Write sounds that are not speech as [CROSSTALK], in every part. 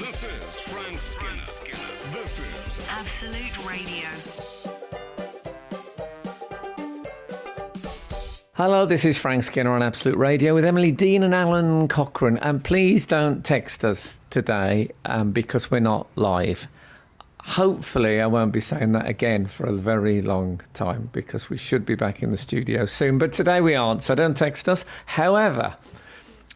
This is Frank Skinner. This is Absolute Radio. Hello, this is Frank Skinner on Absolute Radio with Emily Dean and Alun Cochrane. And please don't text us today um, because we're not live. Hopefully, I won't be saying that again for a very long time because we should be back in the studio soon. But today we aren't, so don't text us. However,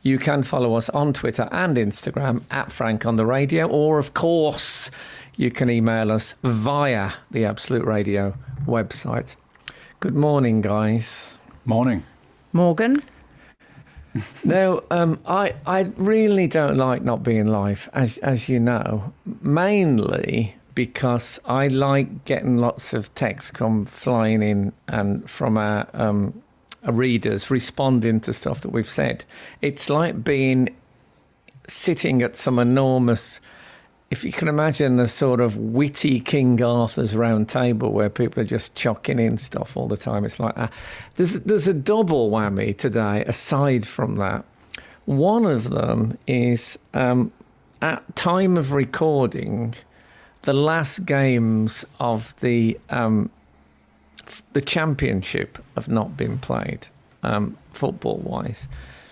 you can follow us on Twitter and Instagram at Frank on the Radio, or of course, you can email us via the Absolute Radio website. Good morning, guys. Morning. Morgan. [LAUGHS] No, um, I I really don't like not being live, as as you know, mainly because I like getting lots of texts come flying in and from our um, our readers responding to stuff that we've said. It's like being sitting at some enormous. If you can imagine the sort of witty King Arthur's round table where people are just chucking in stuff all the time, it's like that. There's there's a double whammy today. Aside from that, one of them is um, at time of recording, the last games of the um, the championship have not been played, um, football wise.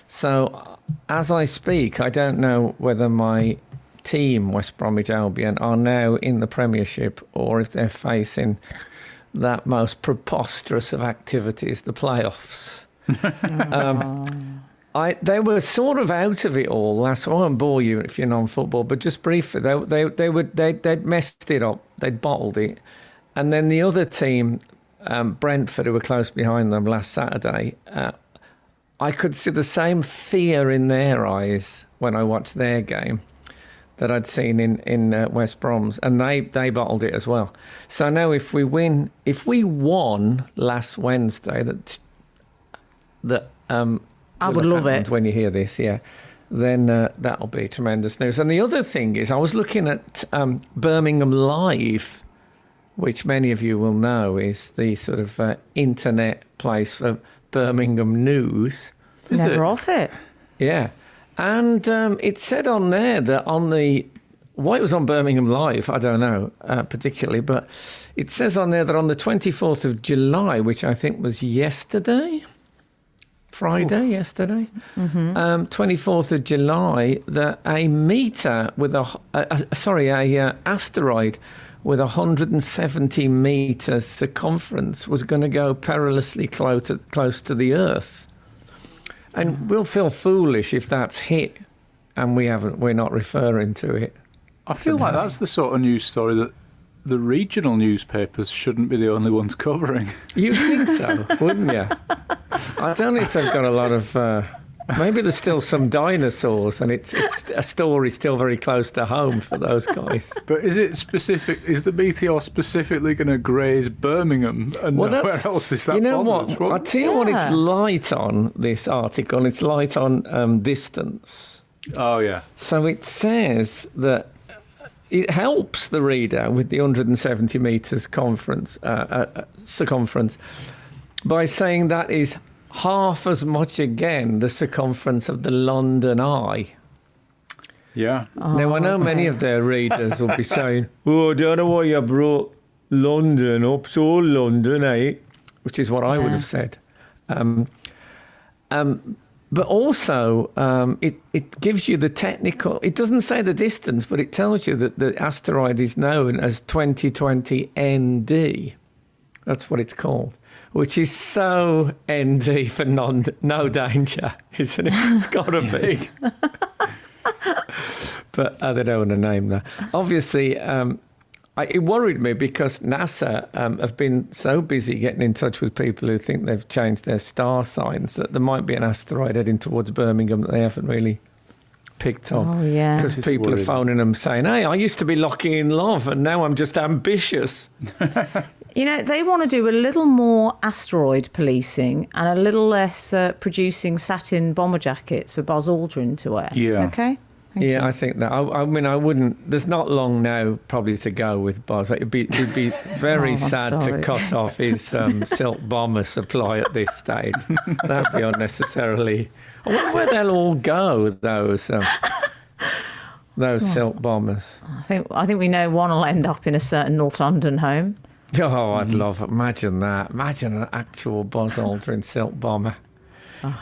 So as I speak, I don't know whether my team, West Bromwich Albion, are now in the Premiership or if they're facing that most preposterous of activities, the playoffs. [LAUGHS] um, I they were sort of out of it all last. I won't bore you if you're non-football, but just briefly, they they they would they they'd messed it up, they'd bottled it, and then the other team, um, Brentford, who were close behind them last Saturday, uh, I could see the same fear in their eyes when I watched their game that I'd seen in in uh, West Brom's, and they they bottled it as well. So now, if we win, if we won last Wednesday, that that um, I would love it. when you hear this, yeah. Then uh, that'll be tremendous news. And the other thing is, I was looking at um, Birmingham Live, which many of you will know is the sort of uh, internet place for Birmingham news. Is Never it? off it. Yeah. And um, it said on there that on the, why it was on Birmingham Live, I don't know uh, particularly, but it says on there that on the 24th of July, which I think was yesterday, Friday, yesterday, um, 24th of July, that a meter with a, a, a sorry, a uh, asteroid with 170 meters circumference was going to go perilously close to, close to the Earth. And we'll feel foolish if that's hit and we haven't we're not referring to it. I feel like that's the sort of news story that the regional newspapers shouldn't be the only ones [LAUGHS] covering. You'd think so, wouldn't you? [LAUGHS] I don't know if they've got a lot of uh, maybe there's still some dinosaurs and it's it's a story still very close to home for those guys. [LAUGHS] But is it specific? Is the meteor specifically going to graze Birmingham and Well, nowhere else? Is that you know bothered? what? I'll tell you what it's light on this article. It's light on um, distance. Oh yeah. So it says that it helps the reader with the 170 metres conference, uh, uh, uh, circumference by saying that is half as much again the circumference of the London Eye. Yeah. now, I know many of their readers will be [LAUGHS] saying, Oh, I don't know why you brought London up, so London, eh? Which is what I would have said. Um, um, but also, um, it, it gives you the technical, it doesn't say the distance, but it tells you that the asteroid is known as 2020 ND. That's what it's called, which is so ND for non, no danger, [LAUGHS] isn't it? It's got to be. [LAUGHS] but I don't want to name that. Obviously, um, I, it worried me because NASA um, have been so busy getting in touch with people who think they've changed their star signs that there might be an asteroid heading towards Birmingham that they haven't really picked up. Oh, yeah. Because It's people are phoning them saying, hey, I used to be lucky in love and now I'm just ambitious. [LAUGHS] You know, they want to do a little more asteroid policing and a little less uh, producing satin bomber jackets for Buzz Aldrin to wear. Yeah. Okay. Thank yeah, you. I think that. I, I mean, I wouldn't. There's not long now, probably to go with Buzz. It'd be, it'd be [LAUGHS] very Oh, sad to cut off his um, [LAUGHS] silk bomber supply at this stage. That'd be unnecessarily. I wonder where they'll all go. Those. Um, Those silk bombers. I think I think we know one will end up in a certain North London home. [LAUGHS] Oh, I'd love. Imagine that. Imagine an actual Buzz Aldrin silk bomber.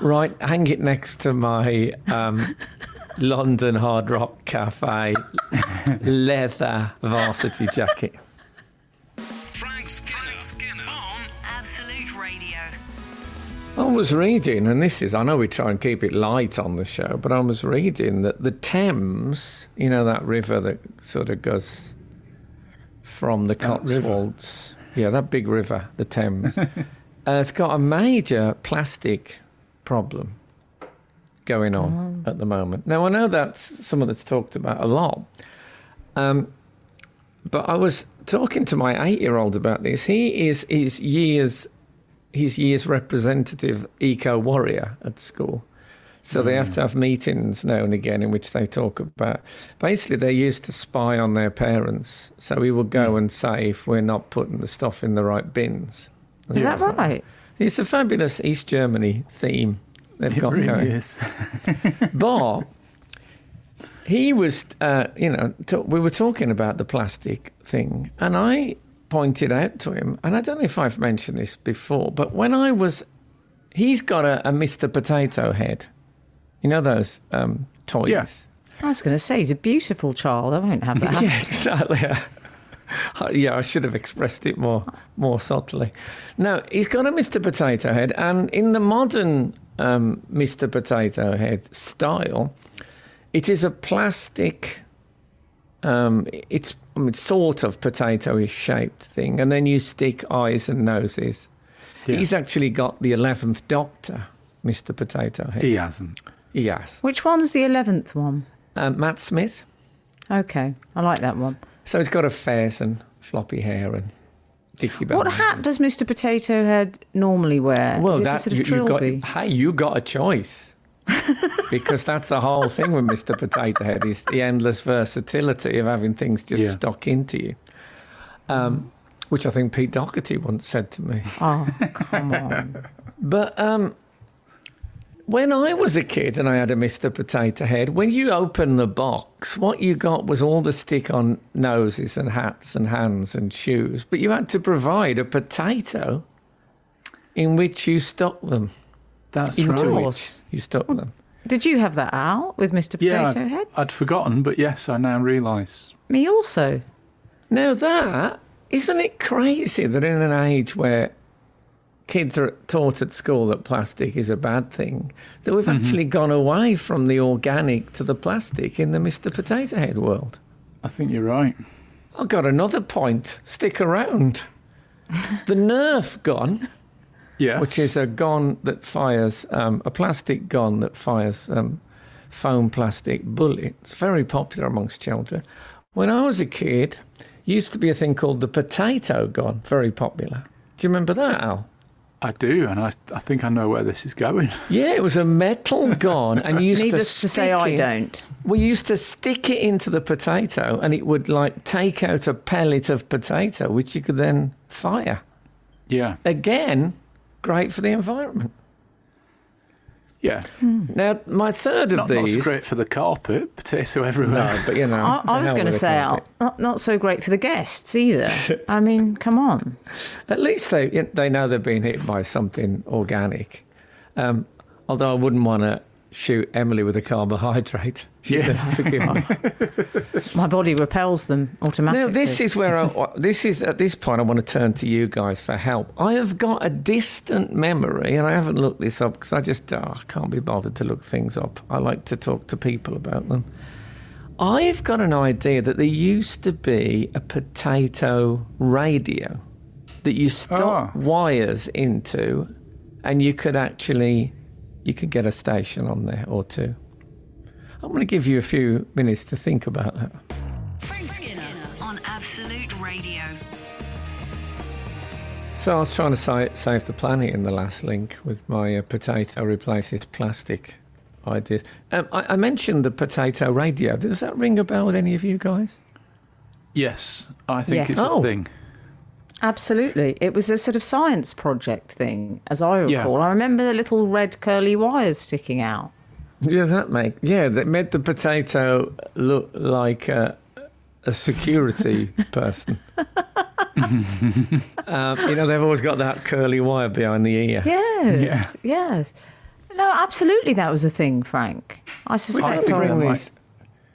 Right, hang it next to my um, [LAUGHS] London Hard Rock Cafe [LAUGHS] leather varsity jacket. Frank Skinner, on Absolute Radio. I was reading, and this is, I know we try and keep it light on the show, but I was reading that the Thames, you know, that river that sort of goes from the Cotswolds. Yeah, that big river, the Thames. [LAUGHS] uh, it's got a major plastic problem going on at the moment. Now, I know that's something that's talked about a lot. Um, but I was talking to my eight year old about this. He is his years his year's representative eco warrior at school. So they have to have meetings now and again in which they talk about. Basically, they used to spy on their parents. So we would go and say if we're not putting the stuff in the right bins. Is that right? It's a fabulous East Germany theme they've It got really going. is. [LAUGHS] But he was, uh, you know, t- we were talking about the plastic thing, and I pointed out to him, and I don't know if I've mentioned this before, but when I was, he's got a, a Mr. Potato Head. You know those um, toys? Yeah. I was going to say he's a beautiful child. I won't have that. [LAUGHS] yeah, exactly. [LAUGHS] yeah, I should have expressed it more more subtly. No, he's got a Mr. Potato Head, and in the modern um, Mr. Potato Head style, it is a plastic. Um, it's I mean, sort of potato-ish shaped thing, and then you stick eyes and noses. Yeah. He's actually got the eleventh Doctor, Mr. Potato Head. He hasn't. He has. Which one's the eleventh one? Um, Matt Smith. Okay, I like that one. So he's got a fez and floppy hair and dicky belt. What hat does Mr. Potato Head normally wear? Well, Is it a that sort of you, you got. Hey, you got a choice. [LAUGHS] because that's the whole thing with Mr. Potato Head is the endless versatility of having things just Yeah. stuck into you. Um, which I think Pete Doherty once said to me. Oh, come on. [LAUGHS] But um, when I was a kid and I had a Mr. Potato Head, when you opened the box, what you got was all the stick on noses and hats and hands and shoes. But you had to provide a potato in which you stuck them. That's into right. which you stuck them. Did you have that out with Mr. Yeah, Potato Head? I'd forgotten, but yes, I now realise. Me also. Now that isn't it crazy that in an age where kids are taught at school that plastic is a bad thing, that we've actually gone away from the organic to the plastic in the Mr. Potato Head world. I think you're right. I've got another point. Stick around. [LAUGHS] the Nerf gun, Yes. which is a gun that fires, um, a plastic gun that fires um, foam plastic bullets, very popular amongst children. When I was a kid, used to be a thing called the potato gun, very popular. Do you remember that, Al? I do, and I, I think I know where this is going. [LAUGHS] Yeah, it was a metal gun, and you used Needless to, to say, stick I it- don't. We used to stick it into the potato, and it would like take out a pellet of potato, which you could then fire. Yeah. Again, great for the environment. Yeah. Now, my third of Not, not so great for the carpet, potato everywhere. No, but you know. I, I was going to say, not, not so great for the guests either. [LAUGHS] I mean, come on. At least they they know they've been hit by something organic. Um, although I wouldn't want to shoot Emily with a carbohydrate. She'd Yeah. forgive [LAUGHS] me. My body repels them automatically. Now, this is where I, this is at this point I want to turn to you guys for help. I have got a distant memory, and I haven't looked this up because I just oh, I can't be bothered to look things up. I like to talk to people about them. I've got an idea that there used to be a potato radio that you stuck Ah. wires into, and you could actually you could get a station on there or two. I'm going to give you a few minutes to think about that. Frank Skinner on Absolute Radio. So I was trying to sa- save the planet in the last link with my uh, potato replaces plastic ideas. Um, I-, I mentioned the potato radio. Does that ring a bell with any of you guys? Yes, I think Yes. it's Oh. a thing. Absolutely. It was a sort of science project thing, as I Yeah. recall. I remember the little red curly wires sticking out. Yeah, that make yeah that made the potato look like a, a security [LAUGHS] person. [LAUGHS] um, you know, they've always got that curly wire behind the ear. Yes, yes. No, absolutely, that was a thing, Frank. I We suspect. I- bring I- might-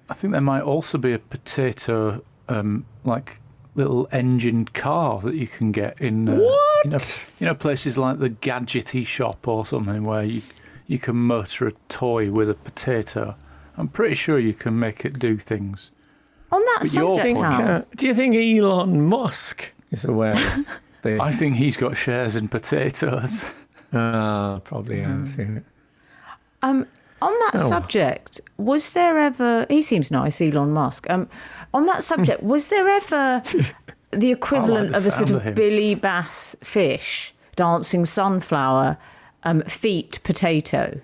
I think there might also be a potato, um, like little engined car that you can get in. Uh, You know, you know, places like the Gadgety shop or something where you you can motor a toy with a potato. I'm pretty sure you can make it do things. On that But subject, point- Uh, do you think Elon Musk is aware of this? [LAUGHS] I think he's got shares in potatoes. [LAUGHS] Ah, probably has. yeah. um, on that Oh. subject, was there ever? He seems nice, Elon Musk. Um, on that subject, was there ever [LAUGHS] the equivalent the of a sort of of. Billy Bass fish dancing sunflower, um, feet potato?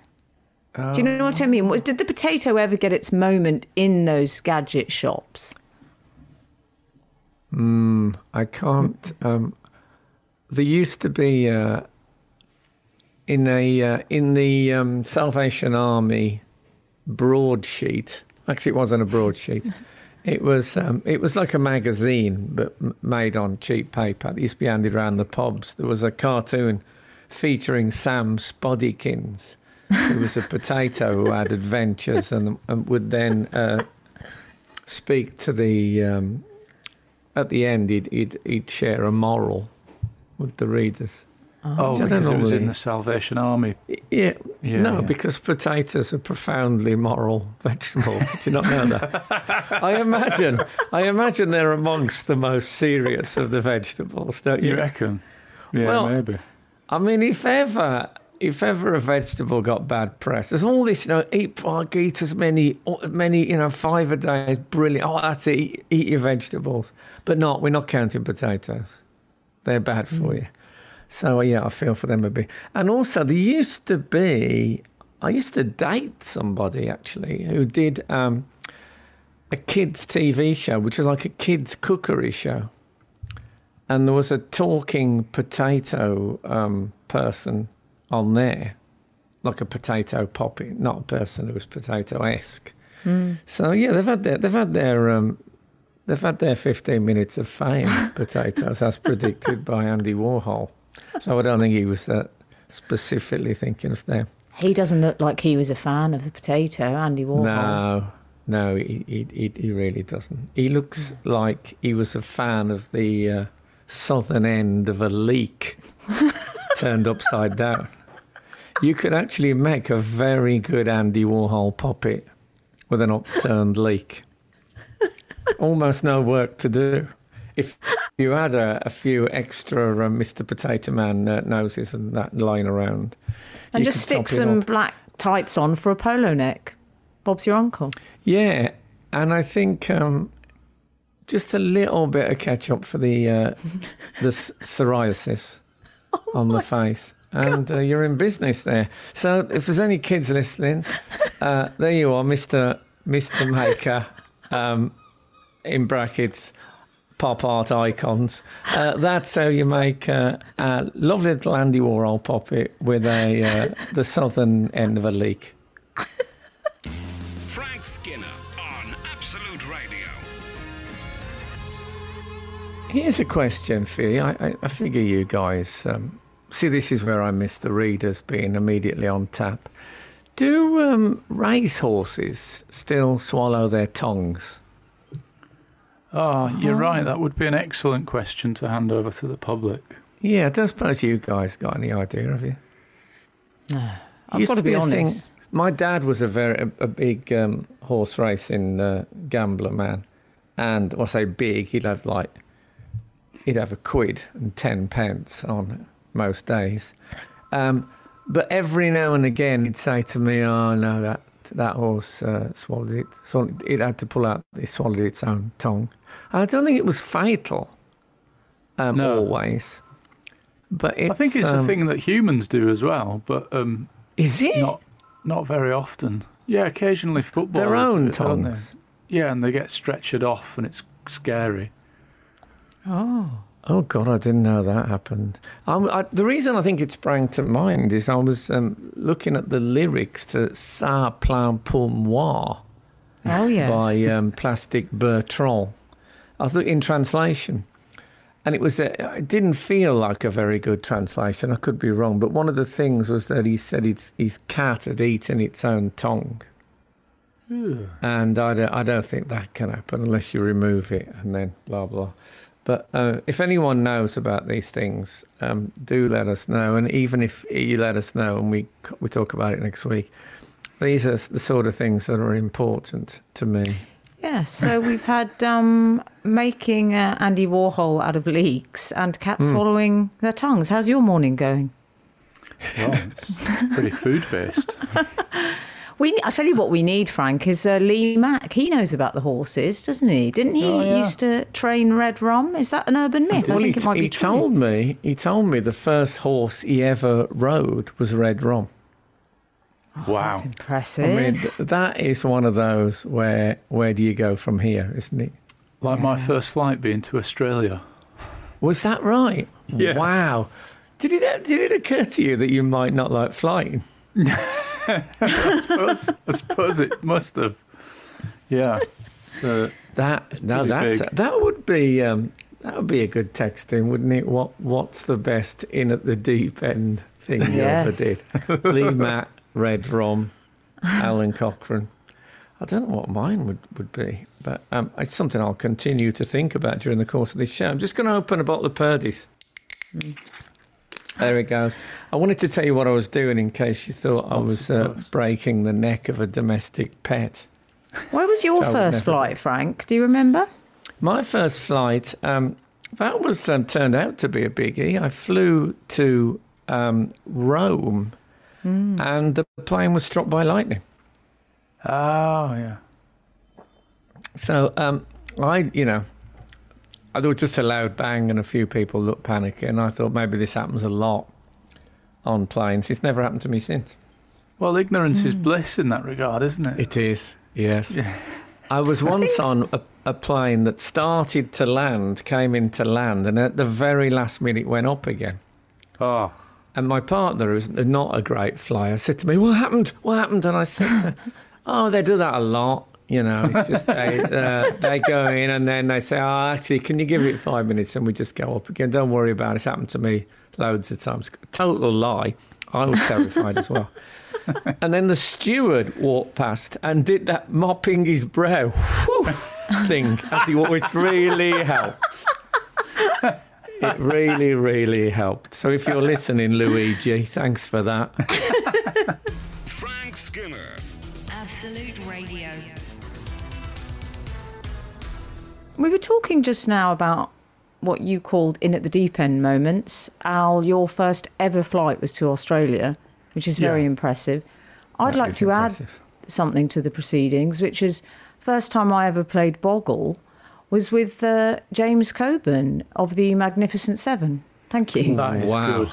Do you know what I mean? Did the potato ever get its moment in those gadget shops? I can't. Um, there used to be uh, in a uh, in the um, Salvation Army broadsheet. Actually, it wasn't a broadsheet. [LAUGHS] It was um, it was like a magazine, but m- made on cheap paper. It used to be handed around the pubs. There was a cartoon featuring Sam Spoddykins, who was a potato who had adventures and, and would then uh, speak to the um, at the end, he'd, he'd, he'd share a moral with the readers. Oh, I because it was in the Salvation Army. Yeah, Yeah, no, yeah. because potatoes are profoundly moral [LAUGHS] vegetables. Did you not know that? [LAUGHS] I imagine, I imagine they're amongst the most serious of the vegetables, don't You you? reckon? Yeah, Well- maybe. I mean, if ever, if ever a vegetable got bad press, there's all this, you know, eat like eat as many, many, you know, five a day is brilliant. Oh, that's it. Eat, eat your vegetables, but not. We're not counting potatoes. They're bad for you. So yeah, I feel for them a bit. And also, there used to be. I used to date somebody actually who did um, a kids' TV show, which was like a kids' cookery show and there was a talking potato um, person on there, like a potato poppy, not a person who was potato esque. So yeah, they've had their they've had their um, they've had their fifteen minutes of fame, [LAUGHS] potatoes, as predicted by Andy Warhol. So I don't think he was uh, specifically thinking of them. He doesn't look like he was a fan of the potato, Andy Warhol. No, no, he, he he really doesn't. He looks like he was a fan of the uh, southern end of a leek [LAUGHS] turned upside down. You could actually make a very good Andy Warhol puppet with an upturned leek. Almost no work to do. If you had a, a few extra uh, Mr. Potato Man uh, noses and that lying around, and just stick some black tights on for a polo neck. Bob's your uncle. Yeah, and I think um, just a little bit of ketchup for the uh, the psoriasis [LAUGHS] on the face, and uh, you're in business there. So if there's any kids listening, uh, there you are, Mister Mister Maker, [LAUGHS] um, in brackets. Pop art icons. Uh, that's how you make uh, a lovely little Andy Warhol puppet with a uh, the southern end of a leek. [LAUGHS] Here's a question for you. I, I, I figure you guys um, see this is where I miss the readers being immediately on tap. Do um, racehorses still swallow their tongues? Oh, you're right. That would be an excellent question to hand over to the public. Yeah, I don't suppose you guys got any idea, have you? No, I've got to be a thing- honest. My dad was a very a, a big um, horse racing uh, gambler man, and when I say big, he'd have like he'd have a quid and ten pence on most days. Um, but every now and again, he'd say to me, "Oh no, that that horse uh, swallowed it. Swallowed, it had to pull out. It swallowed its own tongue." I don't think it was fatal. Um, No. always. But it's, I think it's um, a thing that humans do as well, but um, Is it? not not very often. Yeah, occasionally footballers their own do it, tongues. Yeah, and they get stretchered off, and it's scary. Oh. Oh God, I didn't know that happened. Um, I, the reason I think it sprang to mind is I was um, looking at the lyrics to "Ça Plane pour moi" Oh yes. by um, Plastic Bertrand. I was looking in translation, and it was a, it didn't feel like a very good translation. I could be wrong, but one of the things was that he said his, his cat had eaten its own tongue. And I don't, I don't think that can happen unless you remove it and then blah blah. But uh, if anyone knows about these things, um, do let us know. And even if you let us know and we we talk about it next week, these are the sort of things that are important to me. Yeah, so [LAUGHS] we've had um, making uh, Andy Warhol out of leeks and cats swallowing their tongues. How's your morning going? Well, it's pretty food based. [LAUGHS] We, I tell you what, we need Frank is uh, Lee Mack. He knows about the horses, doesn't he? Didn't he Oh, yeah. used to train Red Rum? Is that an urban myth? I think he, it might he be true. told me he told me the first horse he ever rode was Red Rum. Wow. That's impressive. I mean, that is one of those where where do you go from here, isn't it? Like my first flight being to Australia. Was that right? Yeah. Wow. Did it did it occur to you that you might not like flying? [LAUGHS] I suppose, I suppose it must have. Yeah. So, That no, pretty that's big. that would be um, that would be a good texting, wouldn't it? What what's the best in at the deep end thing you ever did? Lee Mack, Red Rum, Alun Cochrane. I don't know what mine would, would be, but um, it's something I'll continue to think about during the course of this show. I'm just going to open a bottle of Purdey's. There it goes. I wanted to tell you what I was doing in case you thought I was uh, breaking the neck of a domestic pet. Where was your So first never flight, Frank? Do you remember? My first flight, um, that was um, turned out to be a biggie. I flew to um, Rome, and the plane was struck by lightning. oh, yeah. So um, I, you know, I there was just a loud bang and a few people looked panicky, and I thought maybe this happens a lot on planes. It's never happened to me since. Well, ignorance is hmm. bliss in that regard, isn't it? It is, yes. Yeah. I was once on a, a plane that started to land, came into land, and at the very last minute went up again. Oh, And my partner, who's not a great flyer, said to me, "What happened? What happened?" And I said, to [LAUGHS] her, "Oh, they do that a lot. You know, it's just they uh, [LAUGHS] they go in and then they say, "Oh, actually, can you give it five minutes?" And we just go up again. Don't worry about it. It's happened to me loads of times. Total lie. I was terrified as well. [LAUGHS] And then the steward walked past and did that mopping his brow whew, thing as he walked, which really helped. It really, really helped. So if you're listening, Luigi, thanks for that. [LAUGHS] Frank Skinner. Absolute Radio. We were talking just now about what you called in at the deep end moments. Al, your first ever flight was to Australia, which is very Yeah. impressive. I'd That like to impressive. add something to the proceedings, which is first time I ever played Boggle was with uh, James Coburn of the Magnificent Seven. Thank you. that is Wow. good.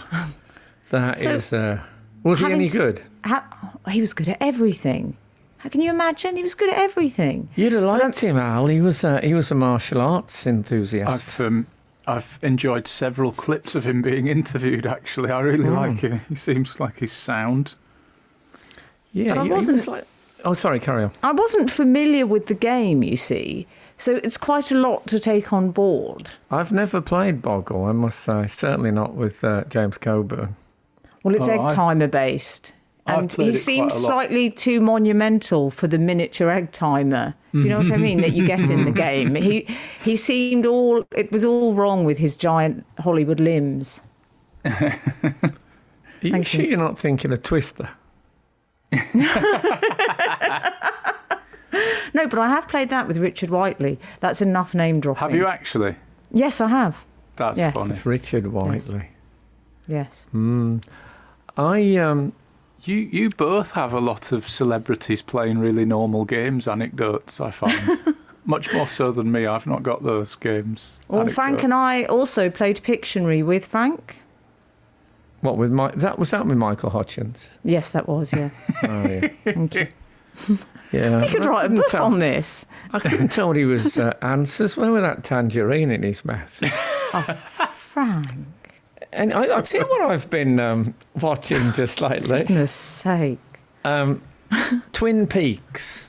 That So, is. Uh, was he any good? How, he was good at everything. How can you imagine? He was good at everything. You'd have liked him, Al. He was a, he was a martial arts enthusiast. I've um, I've enjoyed several clips of him being interviewed. Actually, I really like him. He seems like he's sound. yeah, but I he- he wasn't- was like. Oh, sorry, carry on. I wasn't familiar with the game, you see, so it's quite a lot to take on board. I've never played Boggle, I must say. Certainly not with uh, James Coburn. Well, it's Oh, egg I've- timer based. I've And he it seems quite a lot. slightly too monumental for the miniature egg timer. Do you know what I mean? That you get in the [LAUGHS] game. He he seemed all it was all wrong with his giant Hollywood limbs. Are [LAUGHS] you Thank sure you. you. are not thinking of Twister? [LAUGHS] No, but I have played that with Richard Whiteley. That's enough name dropping. Have you actually? Yes, I have. That's Yes. funny. With Richard Whiteley. Yes. I um, You you both have a lot of celebrities playing really normal games anecdotes. I find [LAUGHS] much more so than me. I've not got those games. Well, Frank and I also played Pictionary with Frank. what with my that was that with Michael Hutchence. Yes, that was. Yeah. [LAUGHS] Oh yeah, Thank you. [LAUGHS] yeah. We could I write a book tell- on this. I couldn't tell what he was uh, answers. Where with that tangerine in his mouth? Frank. And I, I tell you what I've been um, watching just lately For Goodness sake. um, [LAUGHS] Twin Peaks.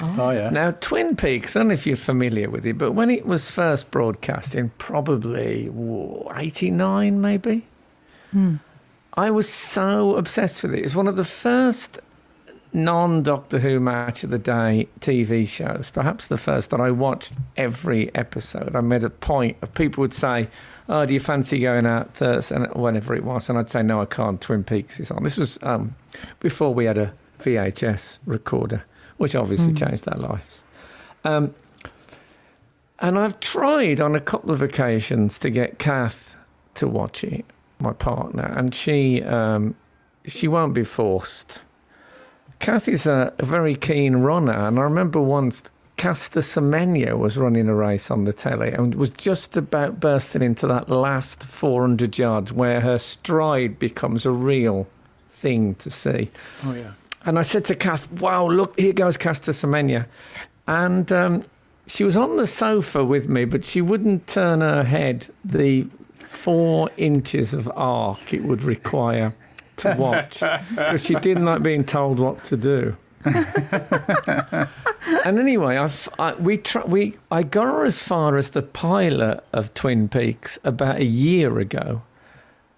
Oh yeah. Now, Twin Peaks, I don't know if you're familiar with it, but when it was first broadcasting, probably ooh, 89 maybe, I was so obsessed with it. It was one of the first non Doctor Who match of the day TV shows, perhaps the first that I watched every episode. I made a point of people would say, Oh, do you fancy going out Thursday? And whenever it was. And I'd say, No, I can't. Twin Peaks is on. This was um, before we had a VHS recorder, which obviously changed our lives. Um, and I've tried on a couple of occasions to get Kath to watch it, my partner, and she um, she won't be forced. Kath is a, a very keen runner, and I remember once Caster Semenya was running a race on the telly and was just about bursting into that last 400 yards where her stride becomes a real thing to see. Oh yeah. And I said to Kath, wow, look, here goes Caster Semenya. And um, she was on the sofa with me, but she wouldn't turn her head the four inches of arc it would require to watch because she didn't like being told what to do. [LAUGHS] and anyway, I've, I, we, tr- we, I got her as far as the pilot of Twin Peaks about a year ago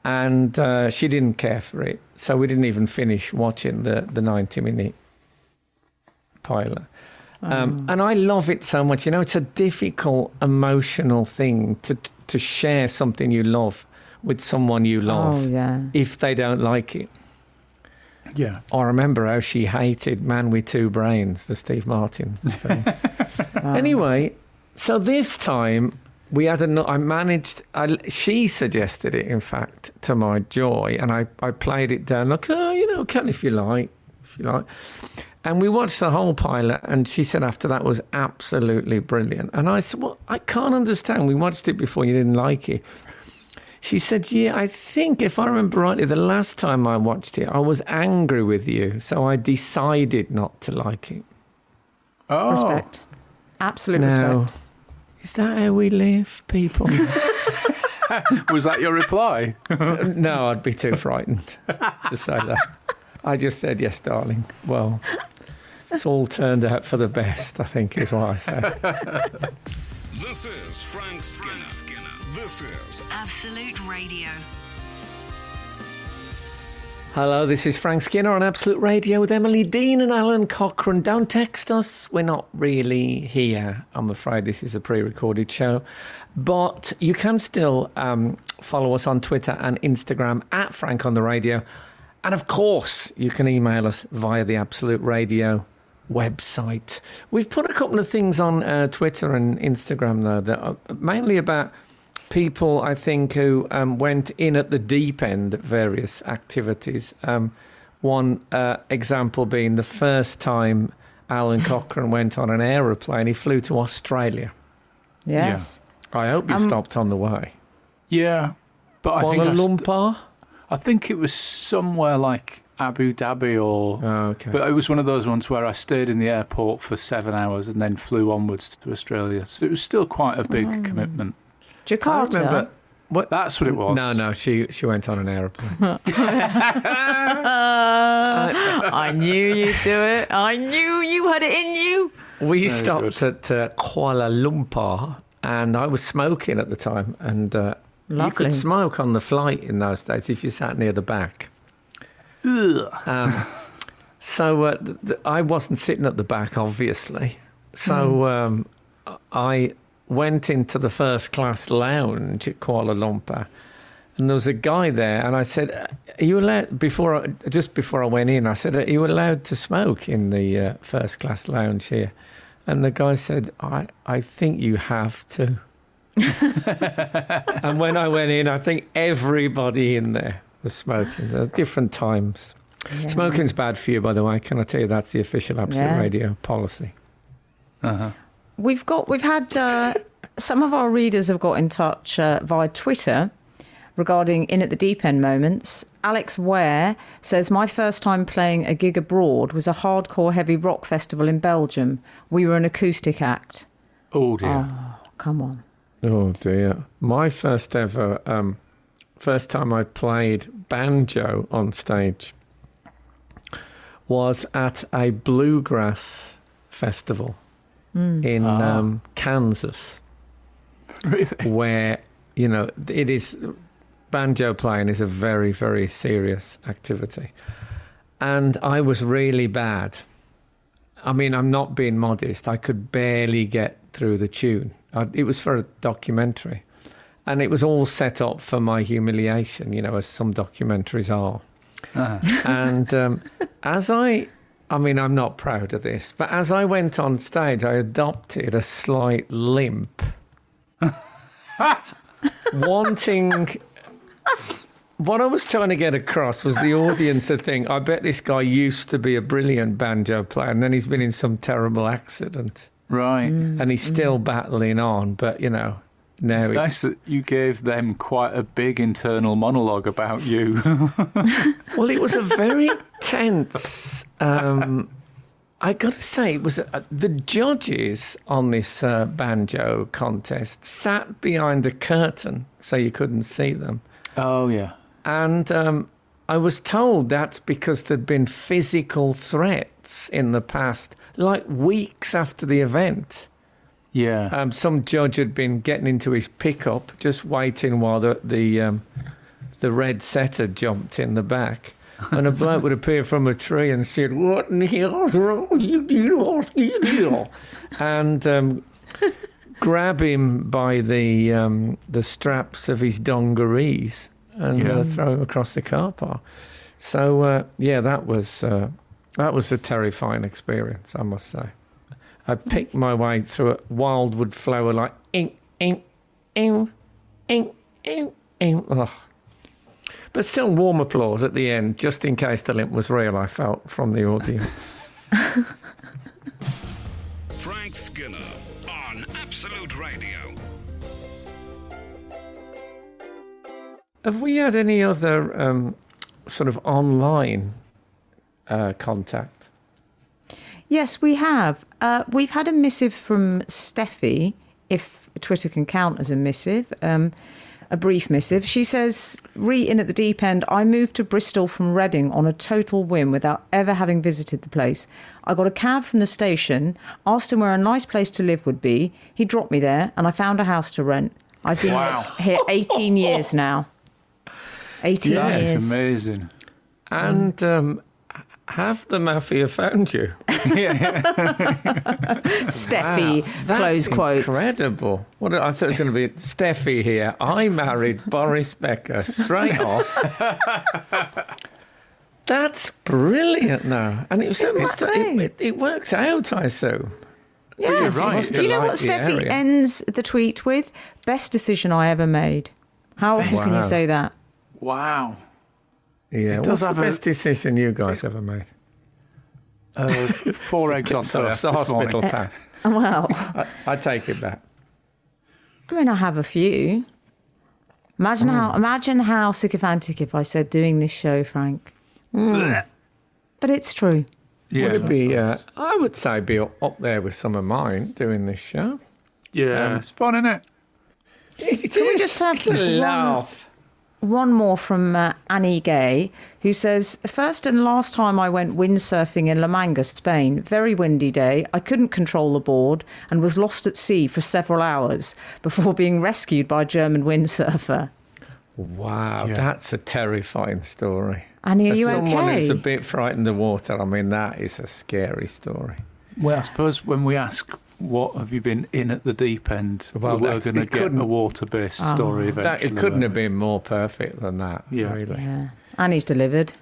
and uh, she didn't care for it. So we didn't even finish watching the, the 90 minute pilot. Um, and I love it so much. You know, it's a difficult emotional thing to to share something you love with someone you love Oh, yeah. if they don't like it. Yeah. I remember how she hated Man with Two Brains, the Steve Martin [LAUGHS] film. Um, anyway, so this time we had a. I managed. I, she suggested it, in fact, to my joy, and I, I played it down. Like, oh, you know, can if you like, if you like. And we watched the whole pilot, and she said after that was absolutely brilliant. And I said, well, I can't understand. We watched it before, you didn't like it. She said, Yeah, I think if I remember rightly, the last time I watched it, I was angry with you. So I decided not to like it. Oh. Respect. Absolute Now, respect. is that how we live, people? [LAUGHS] Was that your reply? [LAUGHS] no, I'd be too frightened to say that. I just said, Yes, darling. Well, it's all turned out for the best, I think, is what I say. This is Frank Skinner. This is Absolute Radio. Hello, this is Frank Skinner on Absolute Radio with Emily Dean and Alun Cochrane. Don't text us, we're not really here. I'm afraid this is a pre recorded show. But you can still um, follow us on Twitter and Instagram at Frank on the Radio. And of course, you can email us via the Absolute Radio website. We've put a couple of things on uh, Twitter and Instagram, though, that are mainly about people, I think, who um, went in at the deep end at various activities. Um, one uh, example being the first time Alun Cochrane went on an aeroplane, he flew to Australia. Yes. I hope you Um, stopped on the way. Yeah. But I think Kuala I, st- Lumpur? I think it was somewhere like Abu Dhabi or Oh, okay. But it was one of those ones where I stayed in the airport for seven hours and then flew onwards to Australia. So it was still quite a big Oh. commitment. I Jakarta. remember. What? That's what it was. No, no, she she went on an aeroplane. [LAUGHS] [LAUGHS] I knew you'd do it. I knew you had it in you. We Very stopped at uh, Kuala Lumpur, and I was smoking at the time, and uh, you could smoke on the flight in those days if you sat near the back. Um, [LAUGHS] so uh, th- th- I wasn't sitting at the back, obviously. So um, I went into the first class lounge at Kuala Lumpur, and there was a guy there, and I said, "Are you allowed?" Before I, just before I went in, I said, "Are you allowed to smoke in the uh, first class lounge here?" And the guy said, "I I think you have to." [LAUGHS] and when I went in, I think everybody in there was smoking. There were different times. Smoking's bad for you, by the way. Can I tell you that's the official Absolute Yeah. Radio policy? Uh-huh. We've got we've had uh, some of our readers have got in touch uh, via Twitter regarding in at the deep end moments. Alex Ware says my first time playing a gig abroad was a hardcore heavy rock festival in Belgium. We were an acoustic act. Oh dear. Oh, come on. Oh dear. My first ever, um, first time I played banjo on stage was at a bluegrass festival in Ah. um, Kansas, Really? [LAUGHS] where, you know, it is, banjo playing is a very, very serious activity. And I was really bad. I mean, I'm not being modest. I could barely get through the tune. I, it was for a documentary. And it was all set up for my humiliation, you know, as some documentaries are. Ah. And um, as I, I mean, I'm not proud of this, but as I went on stage, I adopted a slight limp, [LAUGHS] wanting. What I was trying to get across was the audience to think, I bet this guy used to be a brilliant banjo player and then he's been in some terrible accident Right. and he's mm. still battling on, but you know, now It's it's, nice that you gave them quite a big internal monologue about you. [LAUGHS] Well, it was a very tense. Um, I got to say, it was uh, the judges on this uh, banjo contest sat behind a curtain, so you couldn't see them. oh, yeah. And um, I was told that's because there'd been physical threats in the past, like weeks after the event. Yeah. Um, some judge had been getting into his pickup, just waiting while the the, um, the red setter jumped in the back. And a bloke would appear from a tree and said, "What in the hell's wrong with you, dear? dear?" and um, grab him by the um, the straps of his dungarees and Yeah. uh, throw him across the car park. So uh, yeah, that was uh, that was a terrifying experience, I must say. I picked my way through a wildwood flower like ink, ink, ink, ink, ink, ink. Ugh. But still, warm applause at the end, just in case the limp was real. I felt from the audience. [LAUGHS] Frank Skinner on Absolute Radio. Have we had any other um, sort of online uh, contact? Yes, we have. Uh, we've had a missive from Steffi, if Twitter can count as a missive, um, a brief missive. She says, re in at the deep end, I moved to Bristol from Reading on a total whim without ever having visited the place. I got a cab from the station, asked him where a nice place to live would be. He dropped me there, and I found a house to rent. I've been Wow. here 18 years now. [LAUGHS] 18 That is years. amazing. And um, h- have the mafia found you? [LAUGHS] Steffi, Wow, that's close quotes. Incredible. What I thought it was going to be Steffi here. I married [LAUGHS] Boris Becker straight [LAUGHS] off. That's brilliant, now. And it was Isn't it, that it, great? it, it worked out, I assume. Yeah, Yeah, right. Do you know what Steffi area. ends the tweet with? Best decision I ever made. How often can you say that? Wow. Yeah, does what's the have a- best decision you guys ever made? Uh, four [LAUGHS] eggs on toast it's a this morning. hospital pass. [LAUGHS] Well, I, I take it back. I mean, I have a few. Imagine Hmm. how imagine how sycophantic if I said doing this show, Frank. Hmm. But it's true. Yeah, would it be? that's Uh. I would say be up up there with some of mine doing this show. yeah, um, it's fun, isn't it? Can we just have a one- laugh? One more from uh, Annie Gay, who says, First and last time I went windsurfing in La Manga, Spain. Very windy day. I couldn't control the board and was lost at sea for several hours before being rescued by a German windsurfer. Wow, Yeah. that's a terrifying story. Annie, are As you someone okay? who's a bit frightened of water, I mean, that is a scary story. Well, I suppose when we ask what have you been in at the deep end, Well, we're going to it get couldn't- a water-based Ah. story That, it couldn't have been more perfect than that, Yeah. really. yeah. Annie's delivered.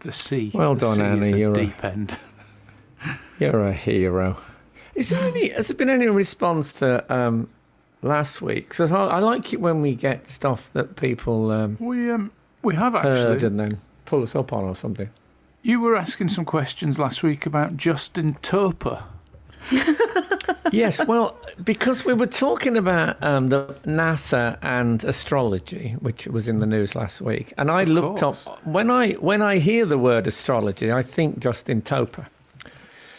The sea. Well the done, sea Annie, Is a you're a- deep end. [LAUGHS] You're a hero. Is there any, has there been any response to um, last week? Because I, I like it when we get stuff that people um, We um we have heard actually. and then pull us up on or something. You were asking some questions last week about Justin Toper. [LAUGHS] yes, well, because we were talking about um, the NASA and astrology, which was in the news last week, and I Of looked course. up when I when I hear the word astrology, I think Justin Toper.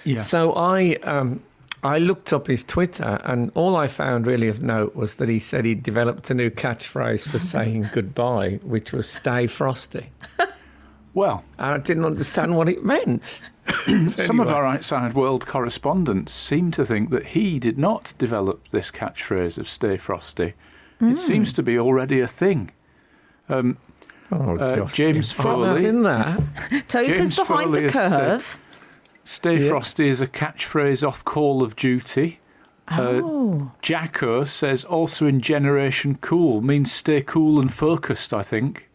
Yeah. So I um, I looked up his Twitter, and all I found really of note was that he said he'd developed a new catchphrase for saying [LAUGHS] goodbye, which was "Stay frosty." Well, I didn't understand what it meant. [CLEARS THROAT] some of our outside world correspondents seem to think that he did not develop this catchphrase of "Stay frosty." It seems to be already a thing. Oh, Uh, James I'm Foley. having that. [LAUGHS] Toper's James behind Foley the has said- curve. Stay Yeah. frosty is a catchphrase off Call of Duty. Uh, Oh. Jacko says also in Generation Cool means stay cool and focused. I think.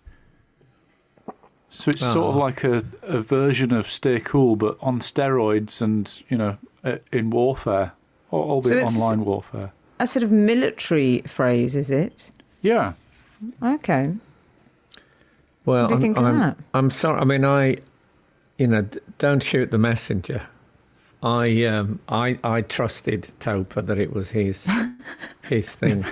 So it's sort of Oh. like a, a version of Stay Cool, but on steroids, and you know, uh, in warfare, al- albeit it's- online warfare. A sort of military phrase, is it? Yeah, Okay. Well, What do you I'm, think of I'm, that? I'm sorry. I mean, I, you know, don't shoot the messenger. I, um, I, I trusted Toper that it was his, [LAUGHS] his thing,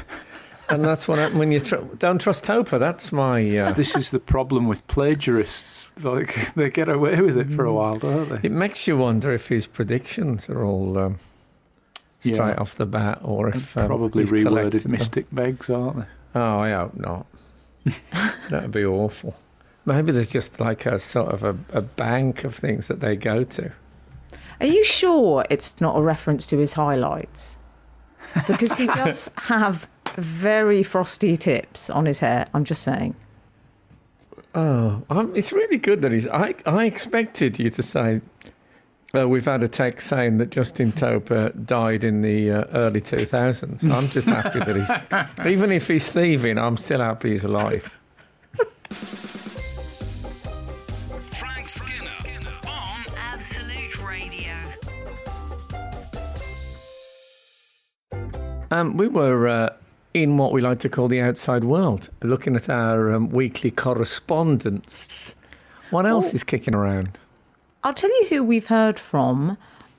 and that's what happened when you tr- don't trust Toper. That's my. Uh, this is the problem with plagiarists. Like [LAUGHS] they get away with it for a while, don't they? it makes you wonder if his predictions are all um, straight Yeah. off the bat, or if um, Probably he's collected reworded them. Mystic Megs, aren't they? Oh, I hope not. [LAUGHS] That'd be awful. Maybe there's just like a sort of a, a bank of things that they go to. Are you sure it's not a reference to his highlights? Because he [LAUGHS] does have very frosty tips on his hair. I'm just saying. Oh, um, it's really good that he's. I, I expected you to say, uh, we've had a text saying that Justin [LAUGHS] Toper died in the uh, early 2000s. I'm just happy that he's. [LAUGHS] Even if he's thieving, I'm still happy he's alive. Frank Skinner on Absolute Radio. Um, we were uh, in what we like to call the outside world, looking at our um, weekly correspondence. What else Oh. is kicking around? I'll tell you who we've heard from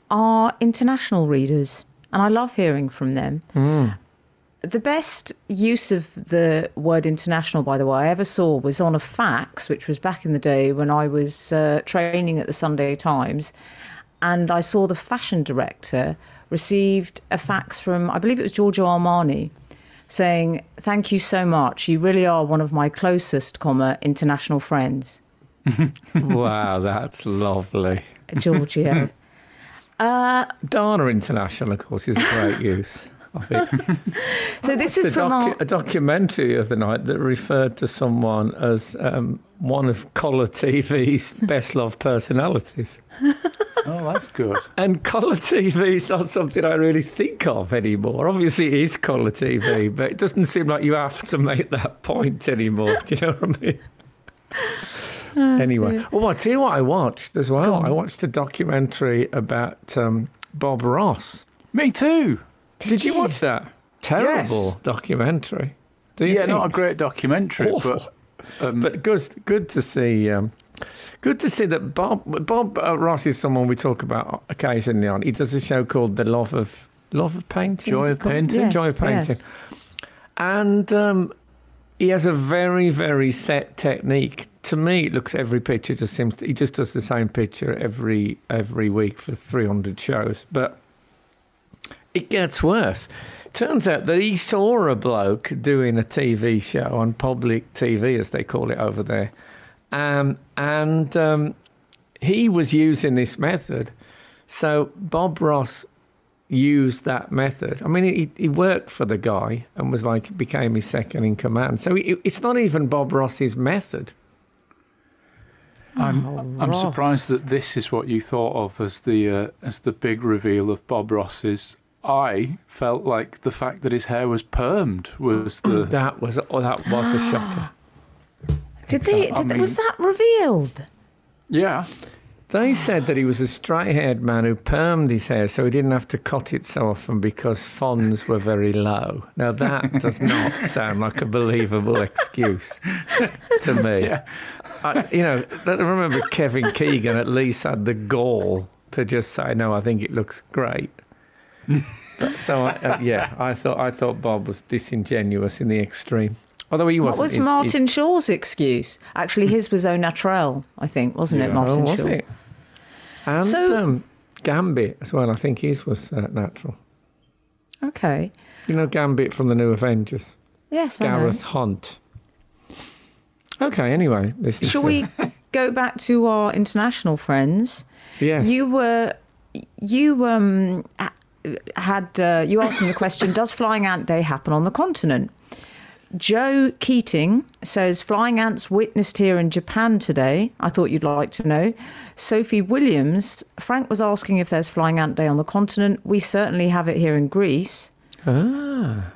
are international readers, and I love hearing from them. The best use of the word international, by the way, I ever saw was on a fax, which was back in the day when I was uh, training at the Sunday Times. And I saw the fashion director received a fax from, I believe it was Giorgio Armani, saying, Thank you so much. You really are one of my closest, comma, international friends. [LAUGHS] wow, that's lovely. Giorgio. [LAUGHS] Dana International, of course, is a great [LAUGHS] use of it. so this is from docu- our, a documentary the other night that referred to someone as um, one of Colour TV's best loved personalities. Oh, that's good. And Colour TV is not something I really think of anymore. Obviously, it is Colour TV, but it doesn't seem like you have to make that point anymore. Do you know what I mean? anyway, oh, I tell you what I watched as well. I watched a documentary about um, Bob Ross. Me too. Did, you you? watch that? Terrible Yes. documentary. Do you Yeah, think? not a great documentary, Awful. but um, But good, good to see. Um, good to see that Bob Bob uh, Ross is someone we talk about occasionally on. He does a show called The Love of Love of Painting. Joy of? Painting? Yes, Joy of Painting. yes. And um, he has a very very set technique. To me, it looks every picture just seems to, he just does the same picture every every week for three hundred shows, but. It gets worse. Turns out that he saw a bloke doing a TV show on public TV, as they call it over there, um, and um, he was using this method. So Bob Ross used that method. I mean, he, he worked for the guy and was like became his second in command. So it, it's not even Bob Ross's method. I'm I'm Ross. surprised that this is what you thought of as the uh, as the big reveal of Bob Ross's. I felt like the fact that his hair was permed was the [CLEARS THROAT] That was oh, that was a [GASPS] shocker. Did they? I Did, was that revealed? yeah. They said that he was a straight-haired man who permed his hair so he didn't have to cut it so often because funds were very low. Now that does not [LAUGHS] sound like a believable excuse to [LAUGHS] me. Yeah. I, you know, I remember Kevin Keegan at least had the gall to just say, "No, I think it looks great." [LAUGHS] But, so I, uh, yeah, I thought I thought Bob was disingenuous in the extreme. Although he What wasn't. was He's- Martin he's- Shaw's excuse? Actually, his was au naturel, I think, wasn't it, Martin was Shaw? it? And So- um, Gambit as well. I think his was uh, natural. Okay. You know Gambit from the New Avengers. Yes. Gareth Hunt. Okay. Anyway, this is. Shall uh, we [LAUGHS] go back to our international friends? Yes. You were you um had uh, you asked them the question: Does Flying Ant Day happen on the continent? Joe Keating says flying ants witnessed here in Japan today. I thought you'd like to know. Sophie Williams, Frank was asking if there's Flying Ant Day on the continent. We certainly have it here in Greece. Ah.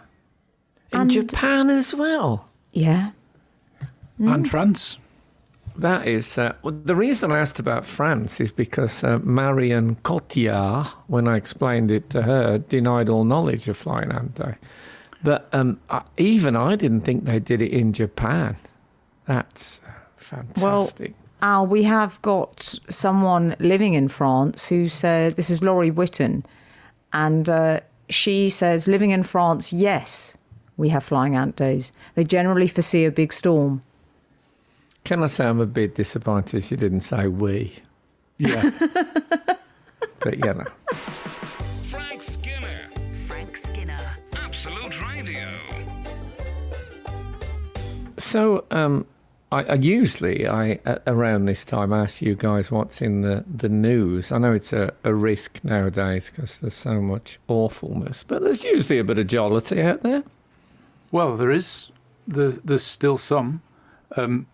In And- Japan as well. Yeah. And France. That is uh, well, the reason I asked about France is because uh, Marion Cotillard, when I explained it to her, denied all knowledge of Flying Ant Day. But um, I, even I didn't think they did it in Japan. That's uh, fantastic. Al, we have got someone living in France who said, this is Laurie Witten, and uh, she says, living in France, yes, we have flying ant days. They generally foresee a big storm. Can I say I'm a bit disappointed she didn't say we? Yeah. [LAUGHS] But you know, so um, I, I usually I around this time ask you guys what's in the, the news. I know it's a, a risk nowadays because there's so much awfulness, but there's usually a bit of jollity out there. Well, there is. There, there's still some. Um,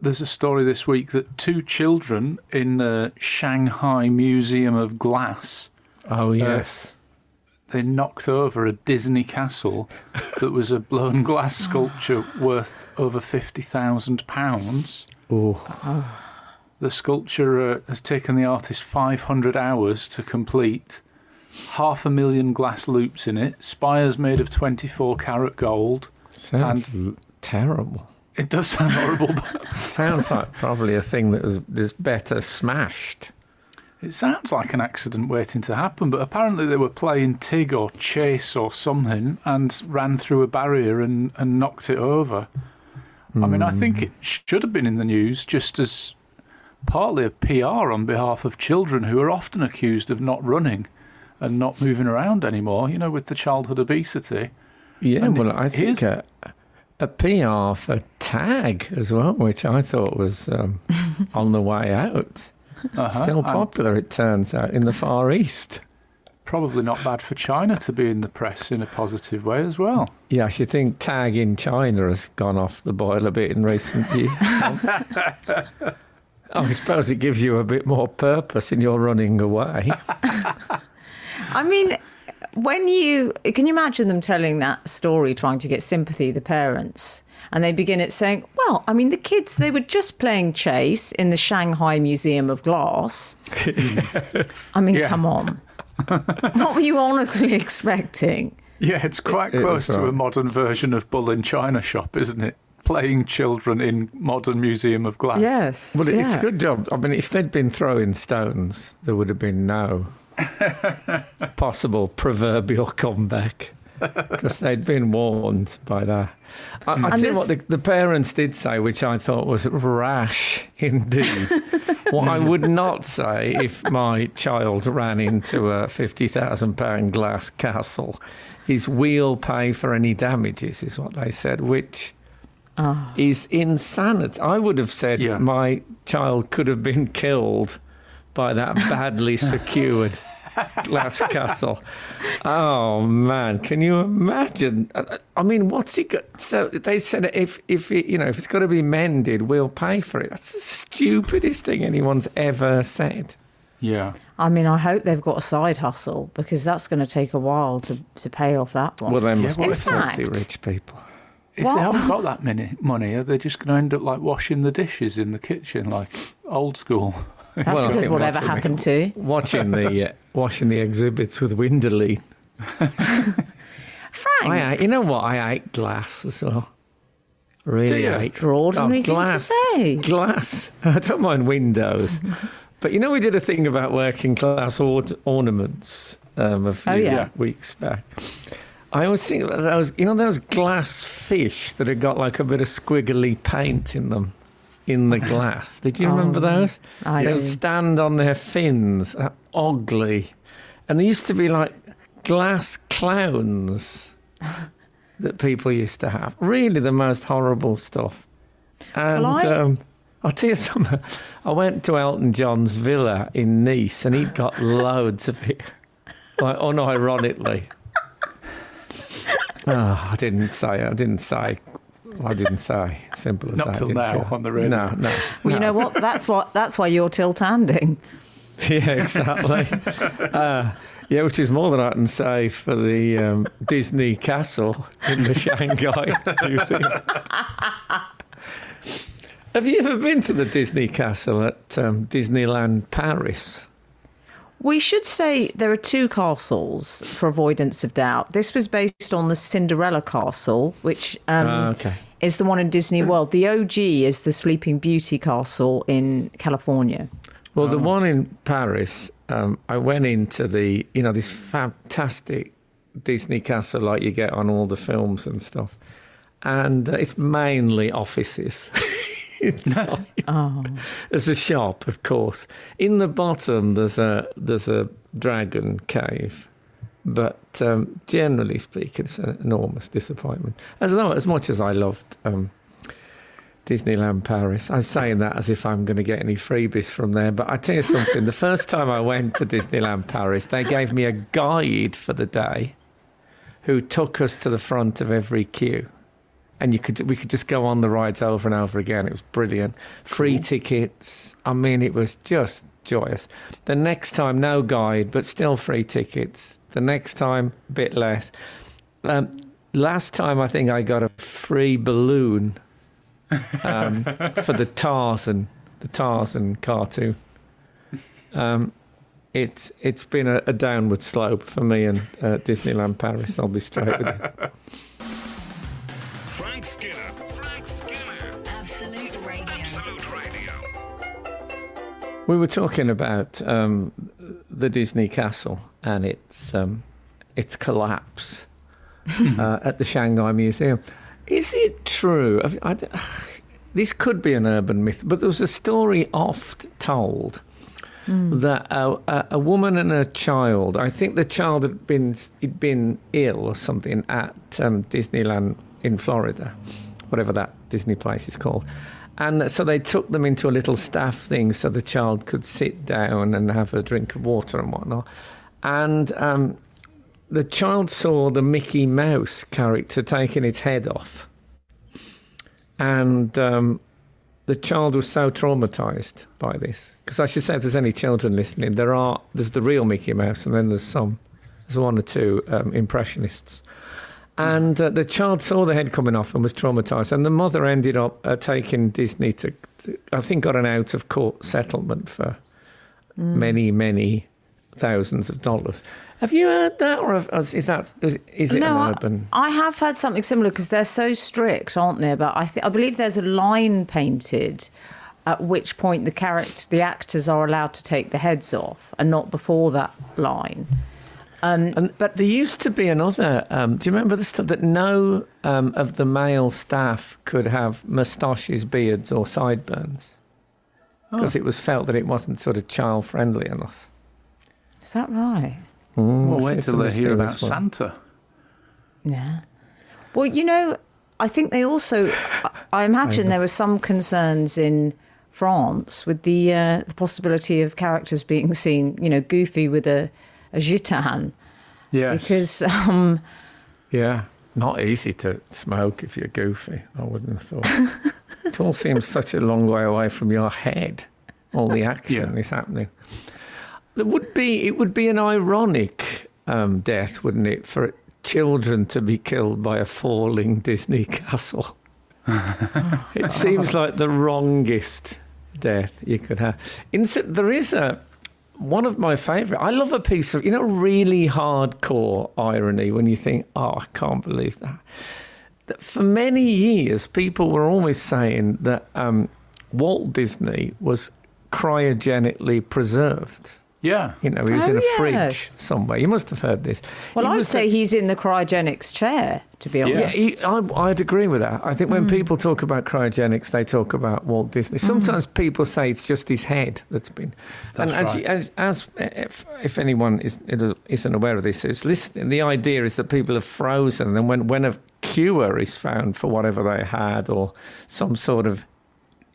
there's a story this week that two children in the Shanghai Museum of Glass Oh yes. They knocked over a Disney castle that was a blown glass sculpture worth over fifty thousand pounds. Oh, The sculpture uh, has taken the artist 500 hours to complete. Half a million glass loops in it, spires made of 24 karat gold. sounds l- terrible. It does sound horrible, but [LAUGHS] Sounds like probably a thing that was this better smashed. It sounds like an accident waiting to happen. But apparently, they were playing Tig or Chase or something and ran through a barrier and, and knocked it over. I mean, I think it should have been in the news just as partly a PR on behalf of children who are often accused of not running and not moving around anymore, you know, with the childhood obesity. Yeah, And well, I think a, a PR for Tag as well, which I thought was um, [LAUGHS] on the way out. Uh-huh. Still and popular, it turns out, in the Far East. Probably not bad for China to be in the press in a positive way as well. Yeah, I should think Tag in China has gone off the boil a bit in recent years. [LAUGHS] I suppose it gives you a bit more purpose in your running away. [LAUGHS] I mean, when you can you imagine them telling that story, trying to get sympathy, the parents, and they begin it saying, "Well, I mean, the kids they were just playing chase in the Shanghai Museum of Glass." yes. I mean, Yeah. come on, [LAUGHS] what were you honestly [LAUGHS] expecting? Yeah, it's quite It- it close was to a modern version of Bull in China Shop, isn't it? Playing children in modern museum of glass. Yes, Well, it's a good job. I mean, if they'd been throwing stones, there would have been no [LAUGHS] possible proverbial comeback [LAUGHS] because they'd been warned by that. I, I tell you what, the, the parents did say, which I thought was rash [LAUGHS] indeed. what I would not say if my child ran into a fifty thousand pound glass castle is we'll pay for any damages, is what they said, which ah. is insanity. I would have said Yeah. my child could have been killed by that badly [LAUGHS] secured glass castle. Oh man, can you imagine? I- I mean, what's he got? So they said if if it, you know if it's got to be mended, we'll pay for it. That's the stupidest thing anyone's ever said. Yeah. I mean, I hope they've got a side hustle because that's going to take a while to, to pay off that one. Well, they must but be filthy rich people. If What? they haven't got [LAUGHS] that many money, are they just going to end up like washing the dishes in the kitchen, like old school? That's well, good. Whatever happened to [LAUGHS] Watching the uh, watching the exhibits with Winderley. Frank? I you know what? I ate glass as well. Really Extraordinary oh, thing to glass. say. Glass. [LAUGHS] I don't mind windows, [LAUGHS] but you know we did a thing about working class or- ornaments um, a few Oh, yeah. weeks back. I always think about those, you know, those glass fish that have got like a bit of squiggly paint in them. In the glass. Did you remember Oh, those? I they do. would stand on their fins, uh, ugly, and they used to be like glass clowns [LAUGHS] that people used to have. Really, the most horrible stuff. And Well, I- um, I'll tell you [LAUGHS] something. I went to Elton John's villa in Nice, and he'd got [LAUGHS] loads of it, like unironically. Oh, I didn't say. I didn't say. I didn't say. Simple as Not that. till now feel- on the radio. No, no. Well, you know what? That's what. That's why you're tilt handing. [LAUGHS] Yeah, exactly. [LAUGHS] uh, yeah, which is more than I can say for the um, Disney Castle in the [LAUGHS] Shanghai Museum. Have you ever been to the Disney Castle at um, Disneyland Paris? We should say there are two castles for avoidance of doubt. This was based on the Cinderella Castle, which um, Ah, okay. is the one in Disney World. The OG is the Sleeping Beauty Castle in California. Well, the one in Paris, um, I went into the, you know, this fantastic Disney castle like you get on all the films and stuff. And uh, it's mainly offices. [LAUGHS] inside. [LAUGHS] There's a shop, of course. In the bottom, there's a there's a dragon cave, but um, generally speaking, it's an enormous disappointment. As though, as much as I loved um, Disneyland Paris, I'm saying that as if I'm going to get any freebies from there. But I tell you something: the first time I went to Disneyland Paris, they gave me a guide for the day, who took us to the front of every queue and you could we could just go on the rides over and over again. It was brilliant. Free tickets. I mean, it was just joyous. The next time, no guide, but still free tickets. The next time, a bit less. Um, last time, I think I got a free balloon um, [LAUGHS] for the Tarzan, the Tarzan cartoon. Um, it's it's been a, a downward slope for me and uh, Disneyland Paris. I'll be straight with you. [LAUGHS] We were talking about um, the Disney Castle and its um, its collapse [LAUGHS] uh, at the Shanghai Museum. Is it true? I, I, [SIGHS] this could be an urban myth, but there was a story oft told that a, a, a woman and a child. I think the child had been had been ill or something at um, Disneyland in Florida, whatever that Disney place is called. And so they took them into a little staff thing so the child could sit down and have a drink of water and whatnot. And um, the child saw the Mickey Mouse character taking its head off. And um, the child was so traumatized by this. Because I should say, if there's any children listening, there are there's the real Mickey Mouse, and then there's some, there's one or two um, impressionists. And uh, the child saw the head coming off and was traumatized. And the mother ended up uh, taking Disney to, to, I think, got an out of court settlement for many, many thousands of dollars. Have you heard that, or have- is that is, is it no, an I, urban? I have heard something similar because they're so strict, aren't they? But I, th- I believe there's a line painted, at which point the character, the actors are allowed to take the heads off, and not before that line. And but there used to be another. Um, do you remember the stuff that no um, of the male staff could have moustaches, beards, or sideburns because it was felt that it wasn't sort of child friendly enough. Is that right? Well, wait It's till they hear about one. Santa. Yeah. Well, you know, I think they also. I- I imagine there were some concerns in France with the uh, the possibility of characters being seen, you know, goofy with a a gitane Yes. because um, Yeah, not easy to smoke if you're goofy. I wouldn't have thought. [LAUGHS] it all seems such a long way away from your head. All the action Yeah. is happening. There would be. It would be an ironic um, death, wouldn't it, for children to be killed by a falling Disney [LAUGHS] castle? [LAUGHS] it seems like the wrongest death you could have. Inse- there is a one of my favourite. I love a piece of you know really hardcore irony when you think, oh, I can't believe that. That For many years, people were always saying that um, Walt Disney was cryogenically preserved. Yeah. You know, he was Oh, in a yes. fridge somewhere. You must have heard this. Well, He I'd say a- he's in the cryogenics chair, to be honest. Yeah, he, I, I'd agree with that. I think when Hmm. people talk about cryogenics, they talk about Walt Disney. Sometimes people say it's just his head that's been. That's and as, right. you- as, as if, if anyone is, isn't aware of this, who's listening, the idea is that people are frozen, and when when a cure is found for whatever they had, or some sort of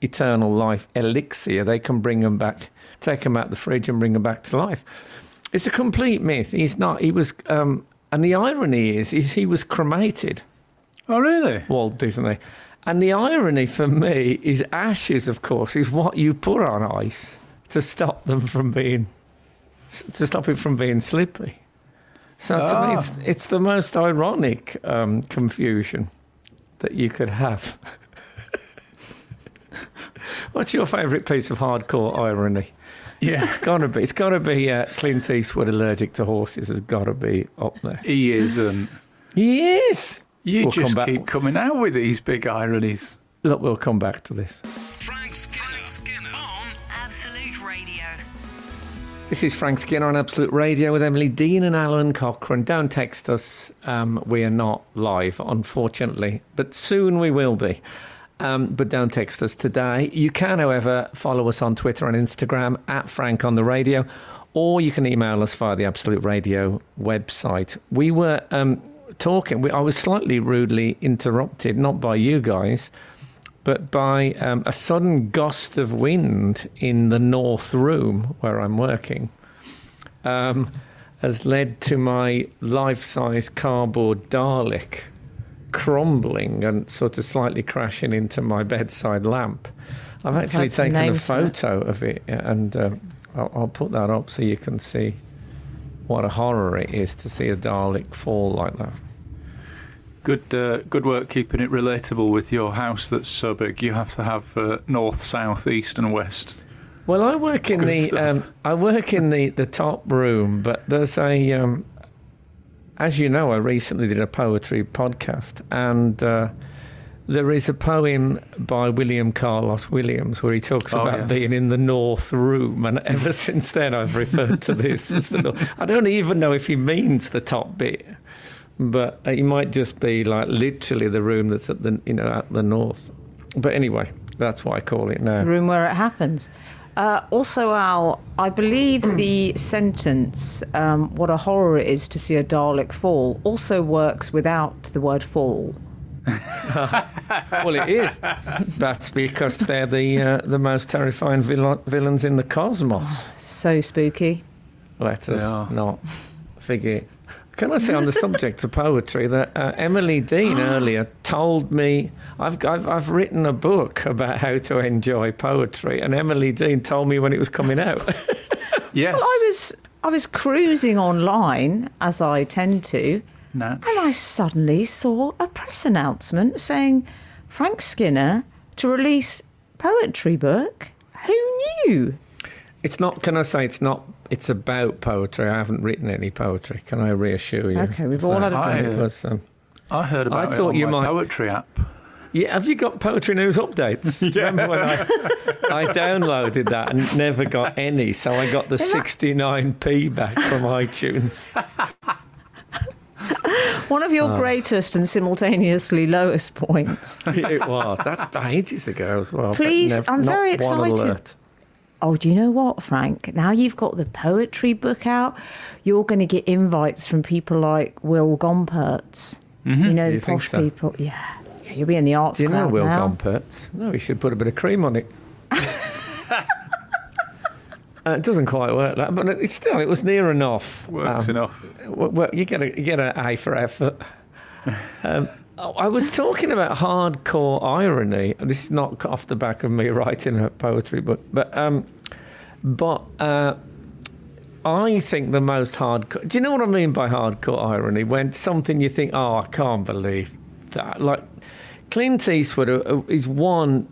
eternal life elixir, they can bring them back, take them out the fridge, and bring them back to life. It's a complete myth. He's not. He was. Um, and the irony is, is he was cremated. Oh, really? Walt Disney. And the irony for me is ashes, of course, is what you put on ice to stop them from being, to stop it from being slippy. So to me, Ah. it's, it's the most ironic um, confusion that you could have. [LAUGHS] What's your favourite piece of hardcore irony? Yeah. It's got to be. It's got to be uh, Clint Eastwood allergic to horses. Has got to be up there. He isn't. He is. You We'll just back- keep coming out with these big ironies. Look, we'll come back to this. Frank Skinner, on Absolute Radio. This is Frank Skinner on Absolute Radio with Emily Dean and Alun Cochrane. Don't text us. Um, we are not live, unfortunately, but soon we will be. Um, but don't text us today. You can, however, follow us on Twitter and Instagram at Frank on the Radio, or you can email us via the Absolute Radio website. We were um, talking, we, I was slightly rudely interrupted, not by you guys, but by um, a sudden gust of wind in the north room where I'm working um, has led to my life size cardboard Dalek crumbling and sort of slightly crashing into my bedside lamp. I've actually had taken a names it. photo of it and uh, I'll, I'll put that up so you can see what a horror it is to see a Dalek fall like that. Good, uh, good work keeping it relatable with your house that's so big. You have to have uh, north, south, east, and west. Well, I work in Good the um, I work in the, the top room, but there's a um, as you know, I recently did a poetry podcast, and uh, there is a poem by William Carlos Williams where he talks Oh, about yes. being in the north room, and ever [LAUGHS] since then I've referred to this as the north. I don't even know if he means the top bit, but uh, he might just be like literally the room that's at the you know at the north. But anyway, that's what I call it now. The room where it happens. Uh, also, Al, I believe the sentence, um, what a horror it is to see a Dalek fall, also works without the word fall. [LAUGHS] Well, it is. That's because they're the uh, the most terrifying villain, villains in the cosmos. So spooky. Let us not forget. Can I say on the subject of poetry that uh, Emily Dean earlier told me I've, I've I've written a book about how to enjoy poetry, and Emily Dean told me when it was coming out. [LAUGHS] Yes. Well, I was I was cruising online as I tend to, and I suddenly saw a press announcement saying Frank Skinner to release poetry book. Who knew? It's not. Can I say it's not? It's about poetry. I haven't written any poetry. Can I reassure you? Okay, we've all had a drink. It was, um, I heard about I it thought on you my might- poetry app. Yeah, have you got poetry news updates? [LAUGHS] Do you Remember when I, I downloaded that and never got any, so I got the 69p back from iTunes. [LAUGHS] One of your greatest and simultaneously lowest points. [LAUGHS] it was. That's ages ago as well. but Please, nev- I'm very one excited. Alert. Oh, do you know what, Frank? Now you've got the poetry book out, you're going to get invites from people like Will Gompertz. You know, Do the you posh so? people. Yeah. yeah. You'll be in the arts Do you know Will now. Gompertz? No, he should put a bit of cream on it. [LAUGHS] Uh, it doesn't quite work that, but it's still it was near enough. Works Um, enough. Well, well, you get a you get an A for effort. [LAUGHS] Um, I was talking about hardcore irony. This is not off the back of me [LAUGHS] writing a poetry book, but um, but uh, I think the most hardcore. Do you know what I mean by hardcore irony? When something you think, oh, I can't believe that. Like Clint Eastwood uh, is one,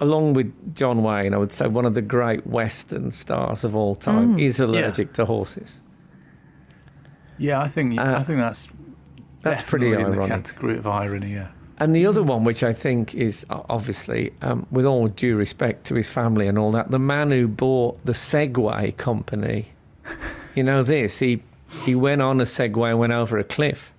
along with John Wayne, I would say one of the great Western stars of all time. Is allergic to horses. Yeah, I think Uh, I think that's That's pretty definitely in the ironic. category of irony. Yeah. And the other one, which I think is obviously, um, with all due respect to his family and all that, the man who bought the Segway company you know this? He he went on a Segway and went over a cliff.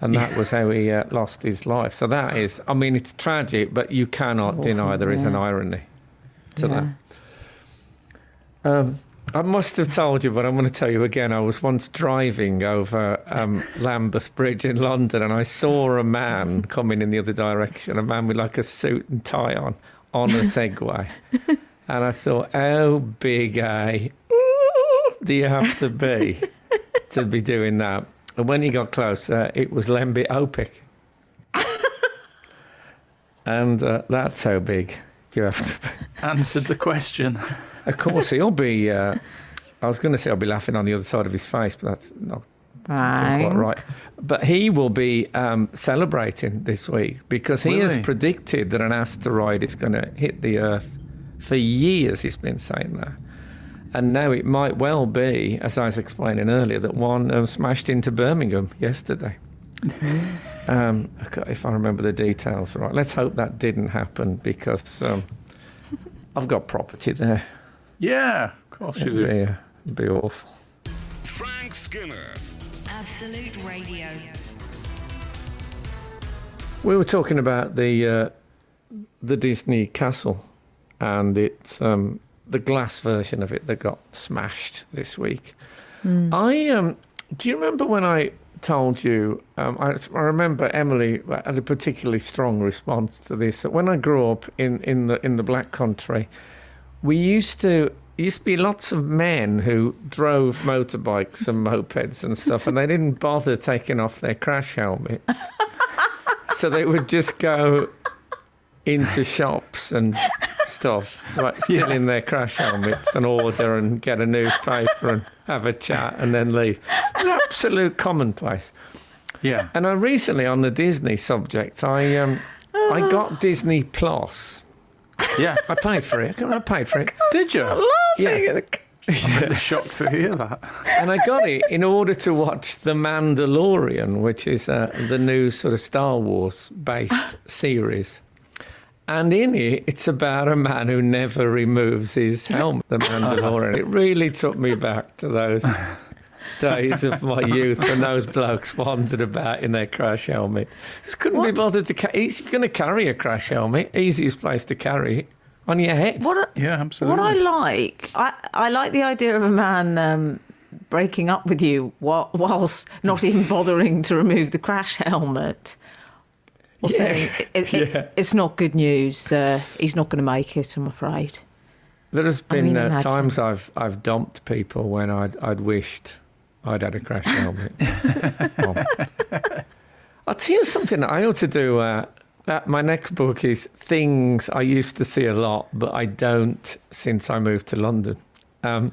And that was how he uh, lost his life. So that is, I mean, it's tragic, but you cannot awful, deny there is an irony to Yeah. that. Um, I must have told you, but I'm going to tell you again. I was once driving over um, Lambeth Bridge in London, and I saw a man coming in the other direction. A man with like a suit and tie on, on a Segway, [LAUGHS] and I thought, how big a do you have to be to be doing that? And when he got closer, it was Lembit Opik, [LAUGHS] and uh, that's how big you have to be. Answered the question. [LAUGHS] Of course, he'll be. Uh, I was going to say I'll be laughing on the other side of his face, but that's not, that's not quite right. But he will be um, celebrating this week because he Will has he? predicted that an asteroid is going to hit the Earth. For years, he's been saying that. And now it might well be, as I was explaining earlier, that one um, smashed into Birmingham yesterday. Um, if I remember the details right. Let's hope that didn't happen because um, I've got property there. Yeah, of course It'd do. be, uh, be awful. Frank Skinner. Absolute Radio. We were talking about the uh, the Disney castle and it's um, the glass version of it that got smashed this week. I um, do you remember when I told you? Um, I, I remember Emily had a particularly strong response to this. That when I grew up in, in the in the Black Country, we used to used to be lots of men who drove motorbikes and [LAUGHS] mopeds and stuff, and they didn't bother taking off their crash helmets. [LAUGHS] so they would just go into shops and stuff, like [LAUGHS] still in their crash helmets and order and get a newspaper and have a chat and then leave. It's an absolute commonplace. Yeah. And I recently, on the Disney subject, I um, I got Disney Plus. Yeah. I paid for it. I paid for it. [LAUGHS] Did you? Yeah. I'm [LAUGHS] really shocked to hear that. and I got it in order to watch The Mandalorian, which is uh, the new sort of Star Wars based series. And in it, it's about a man who never removes his [LAUGHS] helmet, the Mandalorian. It really took me back to those [LAUGHS] days of my youth when those blokes wandered about in their crash helmet. Just couldn't be bothered to carry. He's going to carry a crash helmet, easiest place to carry it, on your head. What I, Yeah, absolutely. what I like, I, I like the idea of a man um, breaking up with you while, whilst not even bothering to remove the crash helmet. Or Yeah. saying, it, it, Yeah. it's not good news. Uh, he's not going to make it, I'm afraid. There has I been mean, uh, times I've I've dumped people when I'd I'd wished I'd had a crash helmet. [LAUGHS] Oh. I'll tell you something I ought to do. Uh, that my next book is things I used to see a lot, but I don't since I moved to London. Um,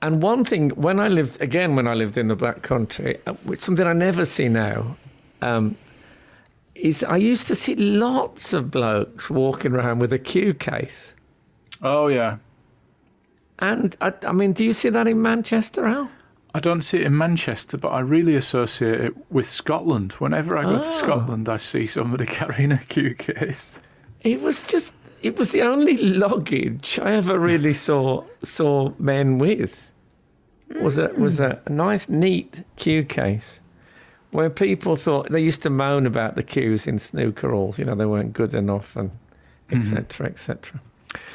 and one thing, when I lived again, when I lived in the Black Country, uh, which something I never see now, um, is I used to see lots of blokes walking around with a cue case. Oh, yeah. And I, I mean, do you see that in Manchester, Al? I don't see it in Manchester, but I really associate it with Scotland. Whenever I go to Oh. Scotland, I see somebody [LAUGHS] carrying a Q case. It was just, it was the only luggage I ever really [LAUGHS] saw saw men with. Was a was a, nice, neat cue case, where people thought they used to moan about the cues in snooker halls. You know, they weren't good enough, and etc. etc.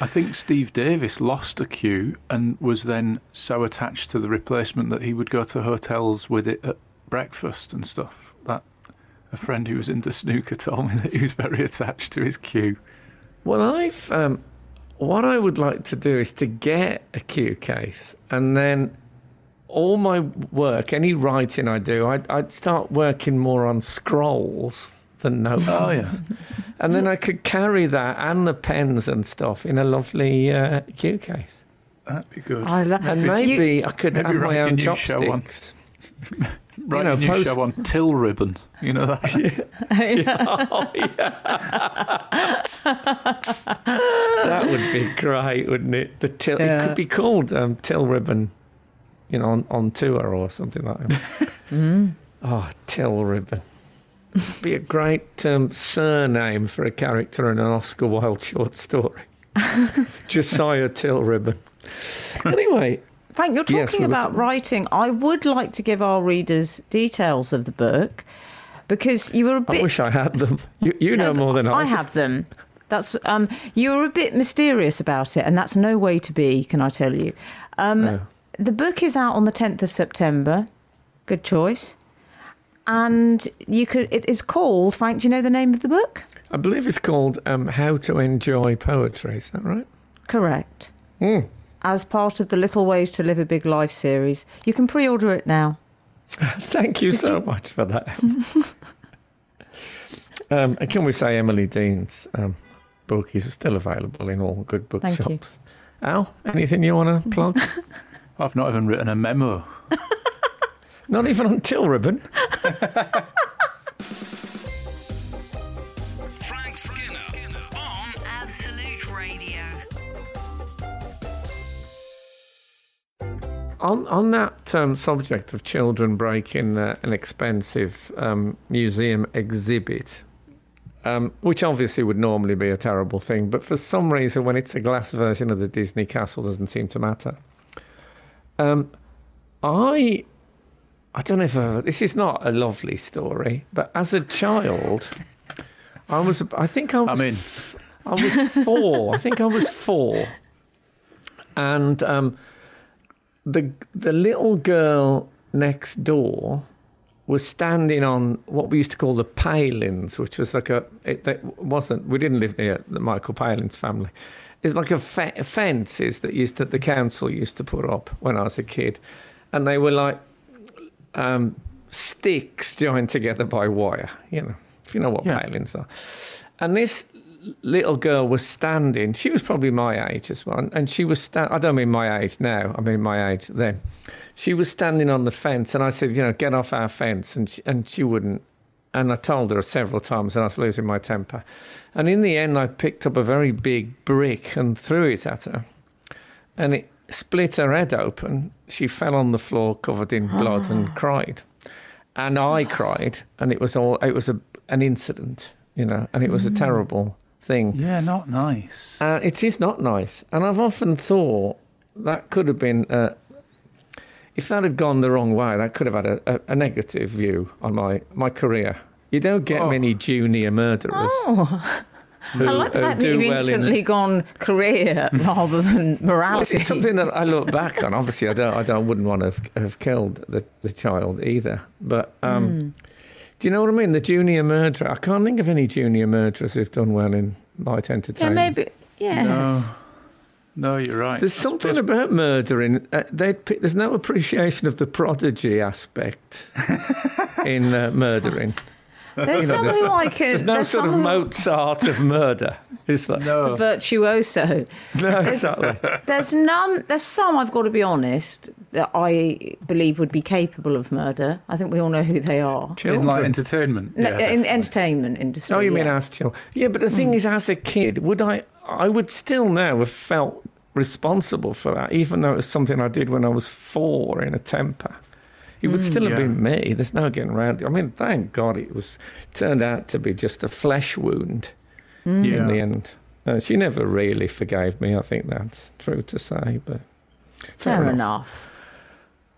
I think Steve Davis lost a Q and was then so attached to the replacement that he would go to hotels with it at breakfast and stuff. That a friend who was into snooker told me that he was very attached to his Q. Well, I've um, what I would like to do is to get a cue case, and then all my work, any writing I do, I'd, I'd start working more on scrolls than notes. Oh yeah, And then I could carry that and the pens and stuff in a lovely uh, cue case. that'd be good. I lo- And maybe I could maybe have my own new show on- chopsticks. [LAUGHS] Right, know, a new post- show on till ribbon. You know that? [LAUGHS] Yeah. oh, [LAUGHS] yeah. that would be great, wouldn't it? The till, It could be called um, Till Ribbon, you know, on, on tour or something like that. [LAUGHS] Mm. Oh, Till Ribbon. be a great um, surname for a character in an Oscar Wilde short story. [LAUGHS] Josiah Till Ribbon. Anyway, Frank, you're Yes, talking we about writing. I would like to give our readers details of the book because you were a bit. I wish I had them. You, you know more than I. I have them. That's um, you were a bit mysterious about it, and that's no way to be. Can I tell you? Um, No. The book is out on the 10th of September. Good choice. And you could. It is called Frank. Do you know the name of the book? I believe it's called um, How to Enjoy Poetry. Is that right? Correct. Mm. As part of the Little Ways to Live a Big Life series, you can pre-order it now. [LAUGHS] Thank you so much for that. [LAUGHS] um, and can we say Emily Dean's um, book is still available in all good bookshops? Al, anything you want to plug? [LAUGHS] I've not even written a memo. [LAUGHS] Not even on Till Ribbon. [LAUGHS] Frank Skinner on Absolute Radio. On on that um, subject of children breaking uh, an expensive um, museum exhibit, um, which obviously would normally be a terrible thing, but for some reason, when it's a glass version of the Disney castle, doesn't seem to matter. Um, I I don't know if I, this is not a lovely story, but as a child, I was I think I was I'm in. I was four. I think I was four, and um, the the little girl next door was standing on what we used to call the palings, which was like a it, it wasn't. We didn't live near the Michael Palin's family. It's like a fe- fences that used to the council used to put up when I was a kid, and they were like um, sticks joined together by wire. You know, if you know what Yeah. palings are. And this little girl was standing. She was probably my age as well, and she was. Sta- I don't mean my age now. I mean my age then. She was standing on the fence, and I said, "You know, get off our fence," and she, and she wouldn't. And I told her several times, and I was losing my temper. And in the end, I picked up a very big brick and threw it at her, and it split her head open. She fell on the floor covered in blood and [GASPS] cried, and I cried, and it was all. It was a an incident, you know, and it was a terrible thing. Yeah, not nice. Uh, it is not nice. And I've often thought that could have been, if that had gone the wrong way, that could have had a, a, a negative view on my, my career. You don't get Oh. many junior murderers. Oh, [LAUGHS] who, I like the fact that you've well in- gone career [LAUGHS] rather than morality. it's something that I look back on. Obviously, I don't. I don't. Wouldn't want to have, have killed the, the child either. But um, Hmm. do you know what I mean? The junior murderer. I can't think of any junior murderers who've done well in light yeah, entertainment. maybe. Yes. No, no, you're right. There's I something suppose- about murdering. Uh, they pick, there's no appreciation of the prodigy aspect [LAUGHS] in uh, murdering. There's You know, some there's- who I can. There's no there's sort of Mozart of murder. Is there? No, virtuoso. No, exactly. There's none. There's some. I've got to be honest. That I believe would be capable of murder. I think we all know who they are. in like entertainment. No, yeah, in definitely. entertainment industry. Oh, you mean yeah. as children? Yeah, but the thing is, as a kid, would I? I would still now have felt responsible for that, even though it was something I did when I was four in a temper. It would still have Yeah. been me. There's no getting around it. I mean, thank God it was turned out to be just a flesh wound in the end. Uh, she never really forgave me. I think that's true to say, but Fair enough.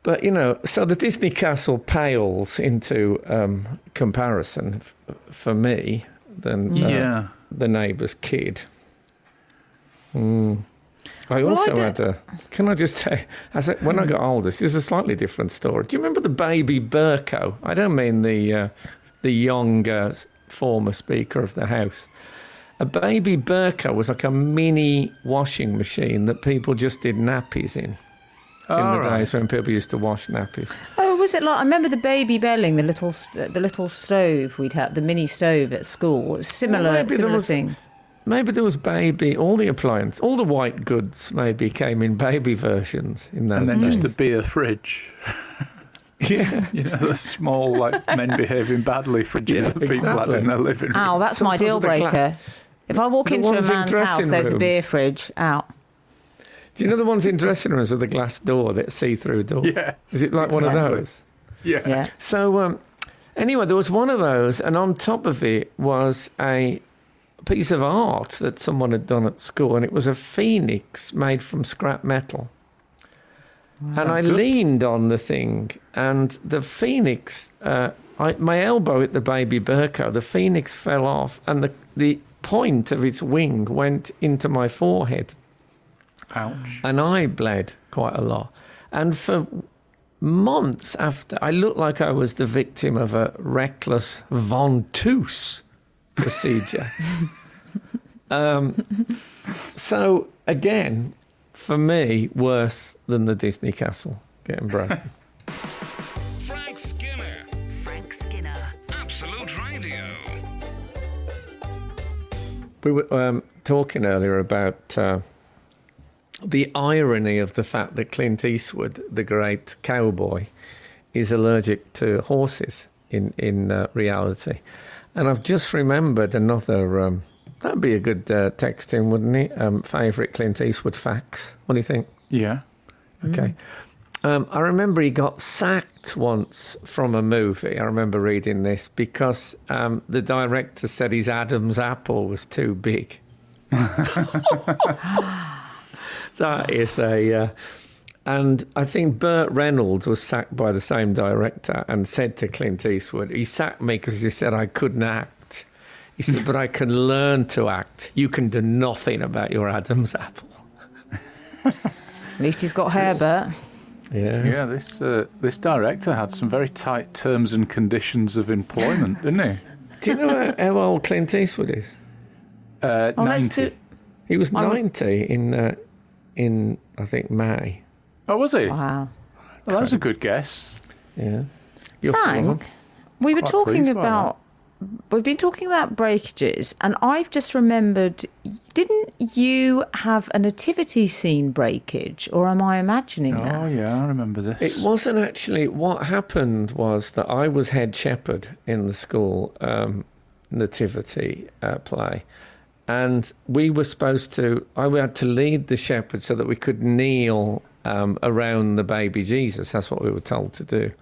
But you know, so the Disney Castle pales into um, comparison f- for me than uh, yeah. the neighbour's kid. Mm. I Well, I also had a. Can I just say, as a, when I got [LAUGHS] older, this is a slightly different story. Do you remember the baby Burco? I don't mean the uh, the young uh, former Speaker of the House. A baby Burco was like a mini washing machine that people just did nappies in. In the right. days when people used to wash nappies. Oh, was it like? I remember the baby belling, the little, the little stove we'd have, the mini stove at school. It was similar, there similar was- thing. Maybe there was baby, all the appliances, all the white goods maybe came in baby versions in those And then days. just a beer fridge. [LAUGHS] yeah. You know, the small, like, men behaving badly fridges Yeah, that people exactly. had in their living room. Ow, that's my deal with the gla- breaker. If I walk The into a ones in man's dressing house, there's a beer fridge. Out. Do you know the ones in dressing rooms with the glass door, that see-through door? Yes. Is it like one of those? Yeah. Yeah. So um, anyway, there was one of those, and on top of it was a piece of art that someone had done at school, and it was a phoenix made from scrap metal. and I good. leaned on the thing, and the phoenix, uh, I, my elbow hit the baby Burco. The phoenix fell off, and the the point of its wing went into my forehead, Ouch. and I bled quite a lot. And for months after, I looked like I was the victim of a reckless ventouse procedure. um, so again, for me, worse than the Disney castle getting broken. Frank Skinner. Frank Skinner. Absolute Radio. we were um, talking earlier about uh, the irony of the fact that Clint Eastwood, the great cowboy, is allergic to horses in in uh, reality, and I've just remembered another. Um, that'd be a good uh, text in, wouldn't it? Um, Favorite Clint Eastwood facts. What do you think? Yeah. Okay. Um, I remember he got sacked once from a movie. I remember reading this because um, the director said his Adam's apple was too big. [LAUGHS] [LAUGHS] that is a. Uh, and I think Burt Reynolds was sacked by the same director and said to Clint Eastwood, he sacked me because he said I couldn't act. He said, but I can learn to act. You can do nothing about your Adam's apple. At least he's got hair, Burt. Yeah. Yeah, this uh, this director had some very tight terms and conditions of employment, [LAUGHS] didn't he? Do you know how, how old Clint Eastwood is? Uh, Oh, 90. do. He was I'm- 90 in, uh, in I think, May. Oh, was he? Wow. Well, that was a good guess. Yeah. You're Frank, we were Quite talking pleased by about. We've been talking about breakages, and I've just remembered. Didn't you have a nativity scene breakage, or am I imagining that? Oh, yeah, I remember this. It wasn't actually. What happened was that I was head shepherd in the school um, nativity uh, play, and we were supposed to. I had to lead the shepherd so that we could kneel um, around the baby Jesus. That's what we were told to do.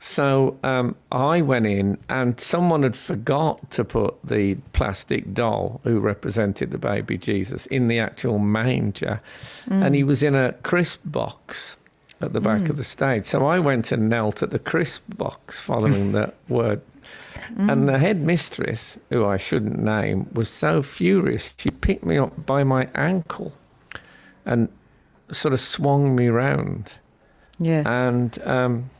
So um, I went in, and someone had forgot to put the plastic doll who represented the baby Jesus in the actual manger, and he was in a crisp box at the back of the stage. So I went and knelt at the crisp box following [LAUGHS] the word. And the headmistress, who I shouldn't name, was so furious. She picked me up by my ankle and sort of swung me round. Yes. And um,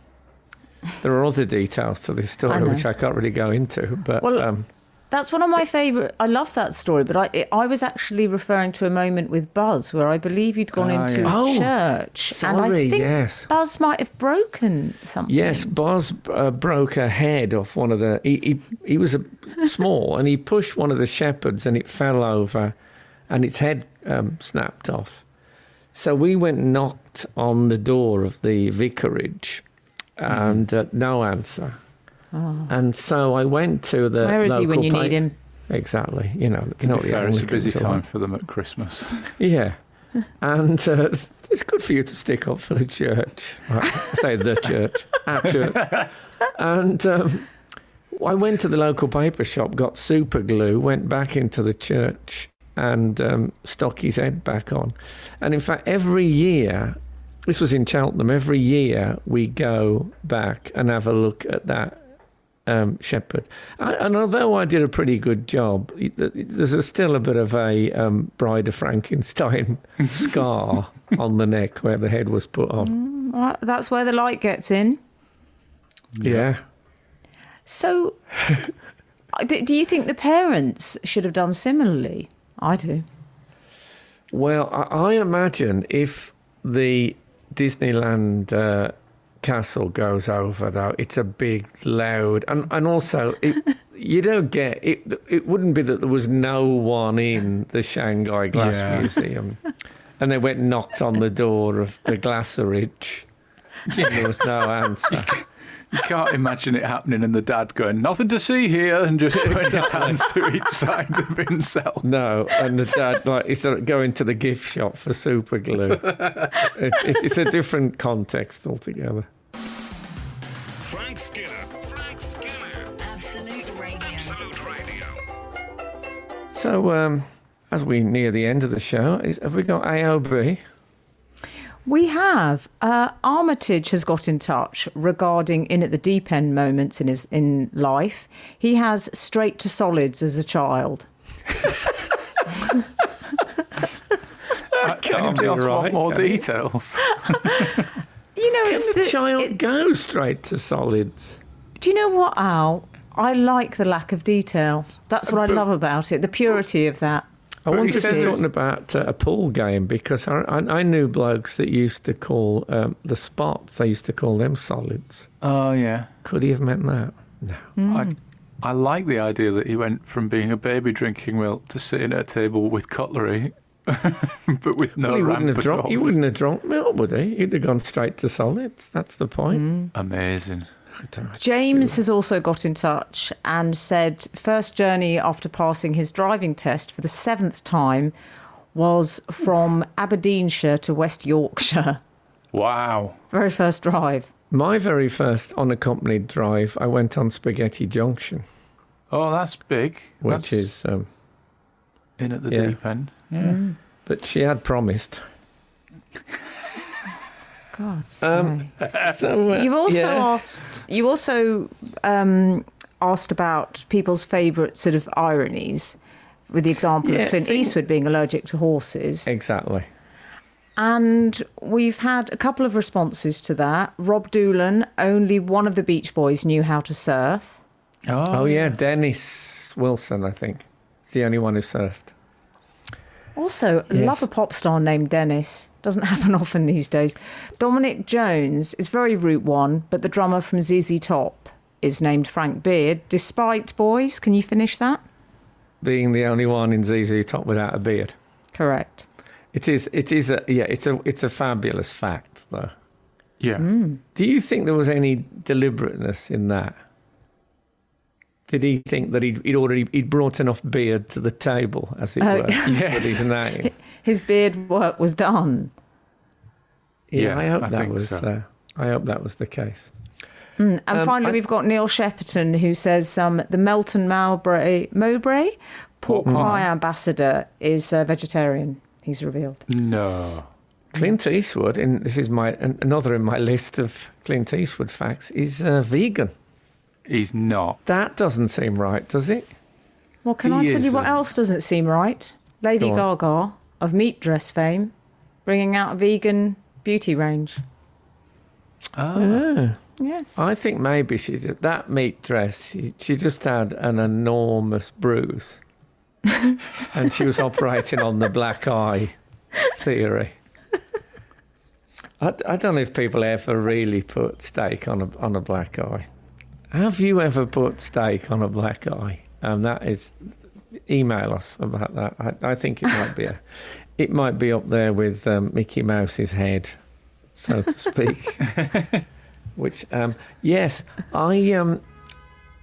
there are other details to this story know. which I can't really go into. But Well, um, That's one of my favourite. I love that story, but I I was actually referring to a moment with Buzz where I believe you'd gone Ah, into yeah. a Oh, church, and I think yes. Buzz might have broken something. Yes, Buzz uh, broke a head off one of the. He he, he was a, small, and he pushed one of the shepherds, and it fell over, and its head um, snapped off. So we went and knocked on the door of the vicarage, and uh, no answer. And so I went to the. Oh. Where is he when local you pa- need him? Exactly, you know. To not be the fair, it's a busy or- time for them at Christmas. [LAUGHS] Yeah. And uh, it's good for you to stick up for the church. Right, say the church, our [LAUGHS] church. And um, I went to the local paper shop, got super glue, went back into the church and um, stuck his head back on. And in fact, every year, this was in Cheltenham, every year we go back and have a look at that um, shepherd. I, and although I did a pretty good job, there's a, still a bit of a um, Bride of Frankenstein [LAUGHS] scar on the neck where the head was put on. Uh, That's where the light gets in. Yeah. So, [LAUGHS] do, do you think the parents should have done similarly? I do. Well, I, I imagine if the Disneyland uh, castle goes over, though, it's a big, loud, and and also it, [LAUGHS] you don't get it. It wouldn't be that there was no one in the Shanghai Glass Yeah. Museum, and they went and knocked on the door of the [LAUGHS] Glasseridge. and There was no answer. You can't imagine it happening and the dad going, nothing to see here, and just putting his hands to each side of himself. No, and the dad like he's of going to the gift shop for super glue. it, it, it's a different context altogether. Frank Skinner. Frank Skinner. Absolute Radio. Absolute Radio. So, um, as we near the end of the show, is, have we got AOB? We have. Uh, Armitage has got in touch regarding in at the deep end moments in his in life. He has straight to solids as a child. I can't Anybody be else right, want more details? [LAUGHS] You know, Can it's the the- child it- go straight to solids? Do you know what, Al? I like the lack of detail. That's what I love about it. The purity of that. I But wonder he if he's says- talking about uh, a pool game because I, I, I knew blokes that used to call um, the spots, they used to call them solids. Oh yeah. Could he have meant that? No. I, I like the idea that he went from being a baby drinking milk to sitting at a table with cutlery, [LAUGHS] but with no Well, he, wouldn't have rampart drunk, he wouldn't have drunk milk, would he? He'd have gone straight to solids. That's the point. Amazing. I don't know. James has also got in touch and said first journey after passing his driving test for the seventh time was from Aberdeenshire to West Yorkshire. Wow. Very first drive. My very first unaccompanied drive, I went on Spaghetti Junction, Oh, that's big. which That's is, um, in at the yeah. deep end. Yeah. but she had promised. [LAUGHS] God. Um. [LAUGHS] So uh, You've also yeah. asked. You also um, asked about people's favourite sort of ironies, with the example Yeah, of Clint think- Eastwood being allergic to horses. exactly. And we've had a couple of responses to that. Rob Doolan, only one of the Beach Boys knew how to surf. Oh, Oh yeah, Dennis Wilson, I think. It's the only one who surfed. Also, Yes. love a pop star named Dennis. Doesn't [LAUGHS] happen often these days. Dominic Jones is very Route One, but the drummer from ZZ Top is named Frank Beard. Despite boys, can you finish that? Being the only one in ZZ Top without a beard. Correct. It is. It is a. Yeah. It's a. It's a fabulous fact, though. Yeah. Hmm. Do you think there was any deliberateness in that? Did he think that he'd, he'd already he'd brought enough beard to the table, as it Oh, were, [LAUGHS] yes. with his name? [LAUGHS] His beard work was done. Yeah, Yeah, I hope I that was. so. Uh, I hope that was the case. And Um, finally, I- we've got Neil Shepperton who says um, the Melton Mowbray, Mowbray pork Pork pie pie. ambassador is uh, vegetarian. He's revealed. No. Clint Eastwood, and this is my an- another in my list of Clint Eastwood facts, is uh, vegan. He's not. That doesn't seem right, does it? Well, can I He tell you what isn't. else doesn't seem right? Lady Go Gaga of meat dress fame, bringing out a vegan beauty range. Oh. Yeah. Yeah. I think maybe she just, that meat dress. She, she just had an enormous bruise, [LAUGHS] and she was operating on the black eye theory. I, I don't know if people ever really put steak on a on a black eye. Have you ever put steak on a black eye? Um, that is, email us about that. I, I think it might be a, [LAUGHS] it might be up there with um, Mickey Mouse's head, so to speak. [LAUGHS] Which, um, yes, I. Um,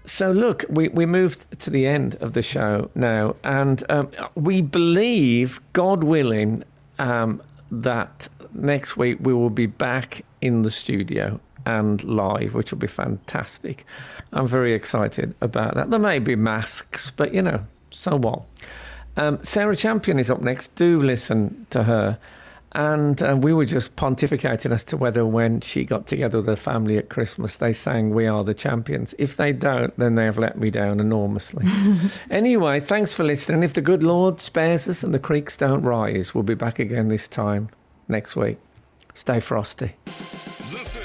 so look, we we moved to the end of the show now, and um, we believe, God willing, um, that next week we will be back in the studio and live, which will be fantastic. I'm very excited about that. There may be masks, but you know, so what? Um, Sarah Champion is up next. Do listen to her. And uh, we were just pontificating as to whether when she got together with her family at Christmas, they sang We Are the Champions. If they don't, then they have let me down enormously. [LAUGHS] anyway, thanks for listening. If the good Lord spares us and the creeks don't rise, we'll be back again this time next week. Stay frosty. This